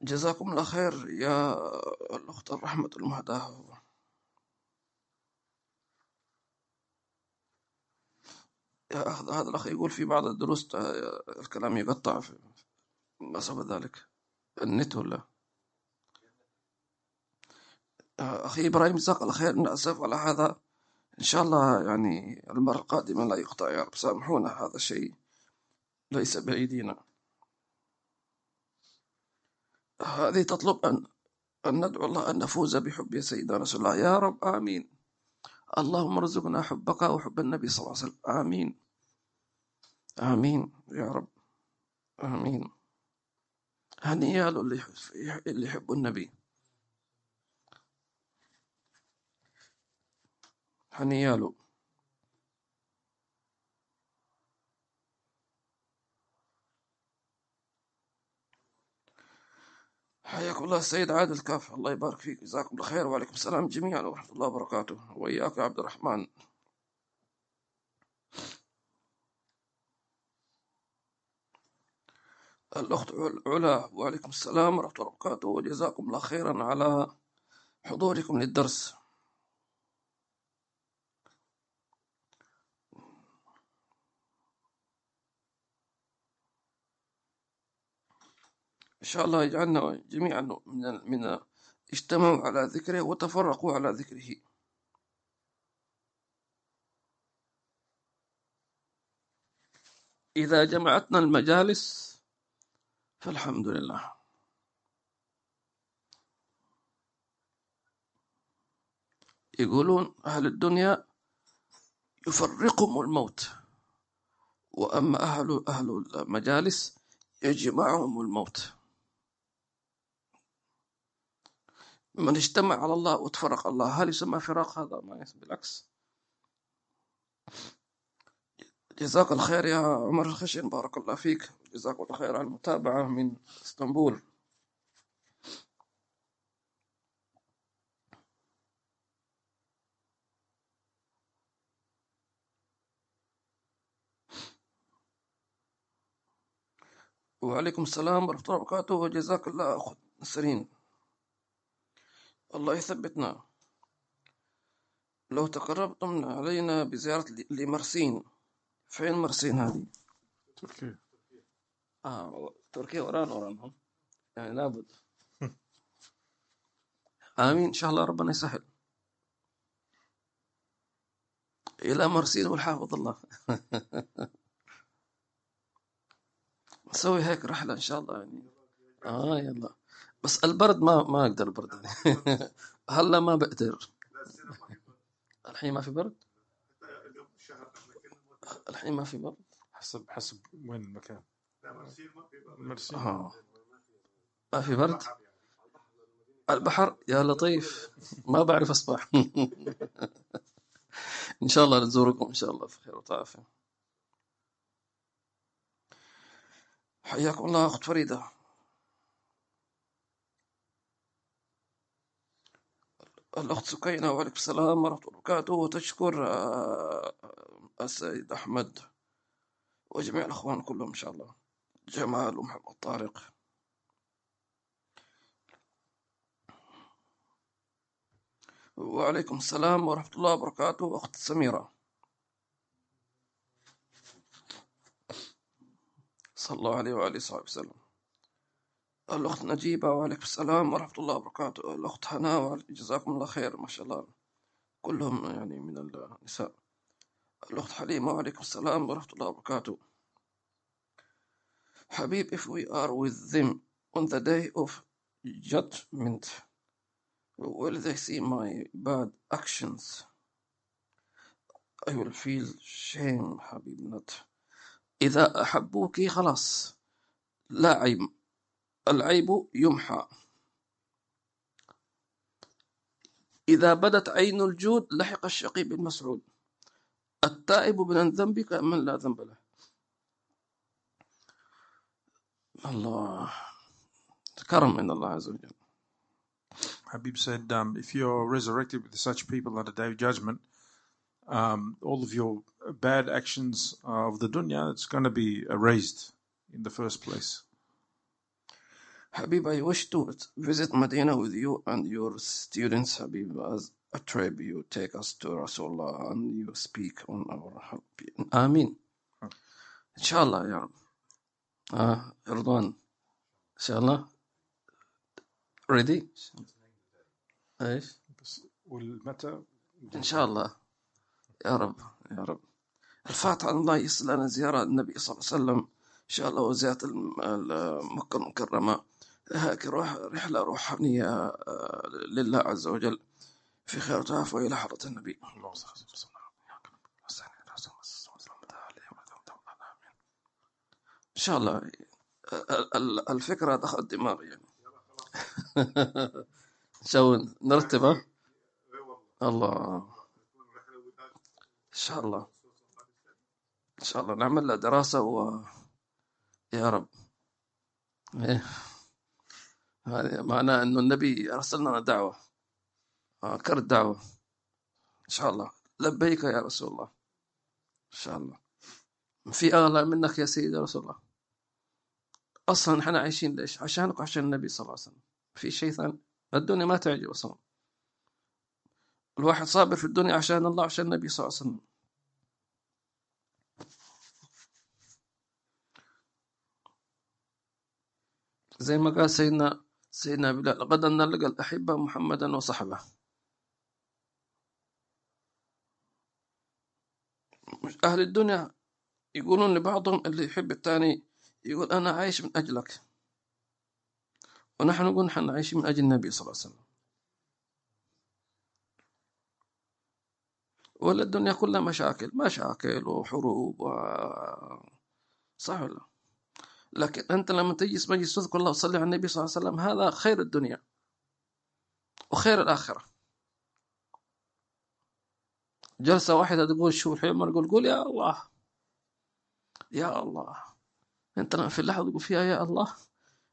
جزاكم الله خير يا الأخت الرحمة المهداة يا أخ هذا الأخ يقول في بعض الدروس الكلام يقطع في ما سبب ذلك. النت ولا؟ أخي إبراهيم جزاك الله خير. نأسف على هذا. إن شاء الله يعني المرة القادمة لا يقطع يا رب. سامحونا هذا الشيء ليس بأيدينا. هذه تطلب أن أن ندعو الله أن نفوز بحب سيدنا رسول الله. يا رب آمين. اللهم ارزقنا حبك وحب النبي صلى الله عليه وسلم. آمين. آمين يا رب. آمين. هنيا له اللي اللي يحب النبي. هنيا له حياكم الله السيد عادل كاف. الله يبارك فيك. جزاكم خير. وعليكم السلام جميعا ورحمة الله وبركاته. وإياك يا عبد الرحمن. الأخت علا وعليكم السلام ورحمة الله وبركاته وجزاكم الله خيرا على حضوركم للدرس. إن شاء الله يجعلنا جميعا من من اجتمعوا على ذكره وتفرقوا على ذكره. إذا جمعتنا المجالس فالحمد لله. يقولون أهل الدنيا يفرقهم الموت وأما أهل أهل المجالس يجمعهم الموت. من اجتمع على الله وتفرق الله. هل يسمى فراق هذا؟ ما بالعكس. جزاك الخير يا عمر الخشن بارك الله فيك. جزاك الله خير على المتابعة من إسطنبول. وعليكم السلام ورحمة الله وبركاته. وجزاك الله أخ نسرين الله يثبتنا. لو تقربتم علينا بزيارة لمرسين. فين مرسين هذه؟ تركيا. آه تركيا ورانا ورانا يعني لابد. آمين. إن شاء الله ربنا يسهل. إلى مرسين والحافظ الله. نسوي هيك رحلة إن شاء الله يعني. آه يلا. بس البرد ما ما أقدر البرد هلا ما بقدر. الحين ما في برد. الحين ما في برد. حسب حسب وين المكان. آه. ما في برد البحر يا لطيف. ما بعرف أسبح إن شاء الله نزوركم إن شاء الله في خير وعافية حياكم الله أخت فريدة. الأخت سكينة وعليكم السلام ورحمة الله وبركاته. وتشكر آه، السيد أحمد وجميع الأخوان كلهم إن شاء الله. جمال ومحمد طارق وعليكم السلام ورحمة الله وبركاته أخت سميرة. صلى الله عليه وآله وصحبه وسلم. الأخت نجيبة وعليكم السلام ورحمة الله وبركاته. الأخت هناء جزاكم الله خير ما شاء الله. كلهم يعني من النساء. الأخت حليمة وعليكم السلام ورحمة الله وبركاته. Habib, if we are with them on the day of judgment, will they see my bad actions? I will feel shame, حبيب not. إذا أحبوك خلاص لا عيب العيب يمحى إذا بدت عين الجود لحق الشقي بالمسعود التائب من الذنب كمن لا ذنب له Allah. the karam in Allah Azza Habib said, um, if you're resurrected with such people on the day of judgment, um, all of your bad actions of the dunya, it's going to be erased in the first place. Habib, I wish to visit Medina with you and your students, Habib, as a trip. You take us to Rasulullah and you speak on our help. Ameen. Inshallah, Ya Rabbi. آه رضوان إن شاء الله. Ready إيش؟ بس والمتى؟ إن شاء الله. يا رب يا رب. الفاتحة الله يصل لنا زيارة النبي صلى الله عليه وسلم. إن شاء الله وزيارة مكة المكرمة. هيك روح رحلة روحانية آه، لله عز وجل. في خير تعافى إلى حضرة النبي. اللهم صل وسلم إن شاء الله ال- ال- الفكرة دخلت دماغي يعني. شو نرتبها الله. إن شاء الله. إن شاء الله. نعمل لها دراسة و يا رب. إيه. هذا معناه أنه النبي أرسل لنا دعوة. كرت دعوة إن شاء الله. لبيك يا رسول الله. إن شاء الله. في أغلى منك يا سيدي رسول الله. أصلا إحنا عايشين ليش؟ عشانك وعشان النبي صلى الله عليه وسلم. في شيء ثاني. الدنيا ما تعجب أصلا. الواحد صابر في الدنيا عشان الله وعشان النبي صلى الله عليه وسلم. زي ما قال سيدنا سيدنا بلال لقد أن لقى الأحبة محمدا وصحبه. أهل الدنيا يقولون لبعضهم اللي يحب الثاني يقول أنا عايش من أجلك. ونحن نقول نحن عايشين من أجل النبي صلى الله عليه وسلم. ولا الدنيا كلها مشاكل مشاكل وحروب و... صح ولا؟ لا؟ لكن أنت لما تجلس مجلس تذكر الله وتصلي على النبي صلى الله عليه وسلم هذا خير الدنيا وخير الآخرة. جلسة واحدة تقول شو الحين يقول قول يا الله يا الله. لما في اللحظة تقول فيها يا الله.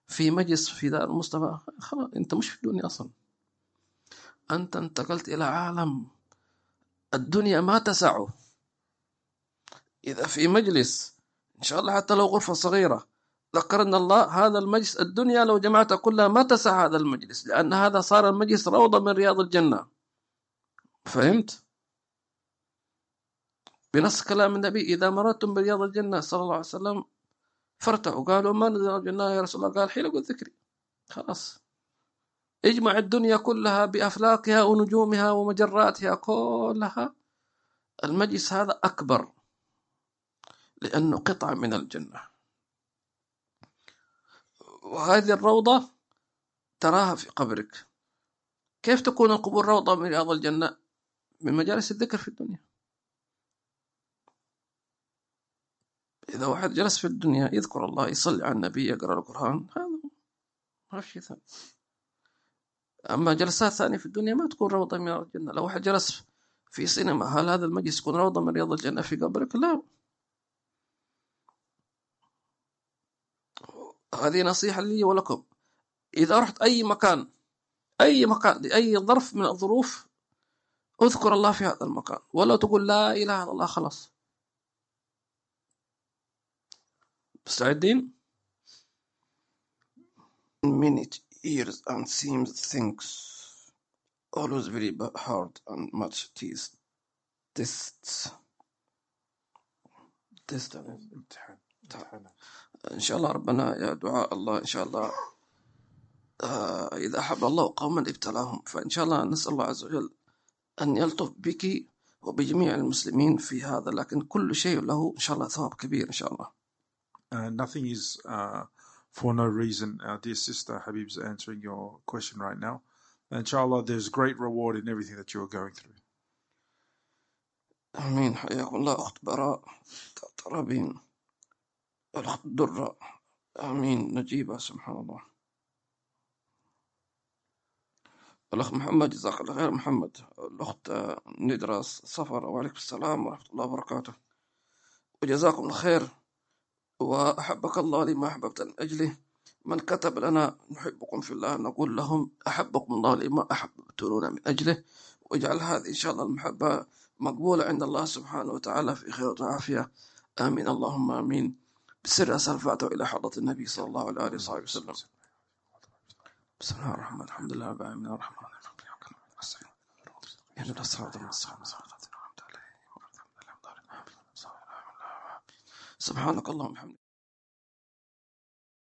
في مجلس في دار المصطفى. خلاص أنت مش في الدنيا أصلا. أنت انتقلت إلى عالم الدنيا ما تسعه إذا في مجلس إن شاء الله حتى لو غرفة صغيرة ذكرنا الله هذا المجلس الدنيا لو جمعتها كلها ما تسع هذا المجلس لأن هذا صار المجلس روضة من رياض الجنة. فهمت؟ بنص كلام النبي إذا مررتم برياض الجنة صلى الله عليه وسلم فارتعوا قالوا ما الجنة يا رسول الله. قال حين قل ذكري. خلاص. اجمع الدنيا كلها بأفلاكها ونجومها ومجراتها كلها. المجلس هذا أكبر لأنه قطعة من الجنة. وهذه الروضة تراها في قبرك. كيف تكون القبور روضة من رياض الجنة؟ من مجالس الذكر في الدنيا. إذا واحد جلس في الدنيا يذكر الله يصلي على النبي يقرأ القرآن هذا ما في ثاني. أما جلسات ثانية في الدنيا ما تكون روضة من رياض الجنة. لو واحد جلس في سينما هل هذا المجلس يكون روضة من رياض الجنة في قبرك؟ لا. هذه نصيحة لي ولكم. إذا رحت أي مكان أي مكان لأي ظرف من الظروف أذكر الله في هذا المكان. ولا تقول لا إله إلا الله خلاص. مستعدين؟ many years and seems things always very hard and much tests tests. امتحان إن شاء الله ربنا يا دعاء الله إن شاء الله آه، إذا أحب الله قوما ابتلاهم فإن شاء الله نسأل الله عز وجل أن يلطف بك وبجميع المسلمين في هذا لكن كل شيء له إن شاء الله ثواب كبير إن شاء الله nothing is uh, for no reason. Our dear sister Habib's answering your question right now. Inshallah, there's great reward in everything that you are going through. آمين حياكم الله أخت براء ترابين الأخت درة آمين نجيبة سبحان الله الأخ محمد جزاك الله خير محمد الأخت آه، ندرة صفر وعليكم السلام ورحمة الله وبركاته وجزاكم الخير وأحبك الله لما أحببت من أجله من كتب لنا نحبكم في الله نقول لهم أحبكم الله لما أحببتونا من أجله. واجعل هذه إن شاء الله المحبة مقبولة عند الله سبحانه وتعالى في خير وعافية. آمين. اللهم آمين. بسر أسأل الفاتحة إلى حضرة النبي صلى الله عليه وصحبه وسلم. بسم الله الرحمن الرحيم. الحمد لله رب العالمين. الرحمن الرحيم. اهدنا الصراط المستقيم سبحانك اللهم وبحمدك.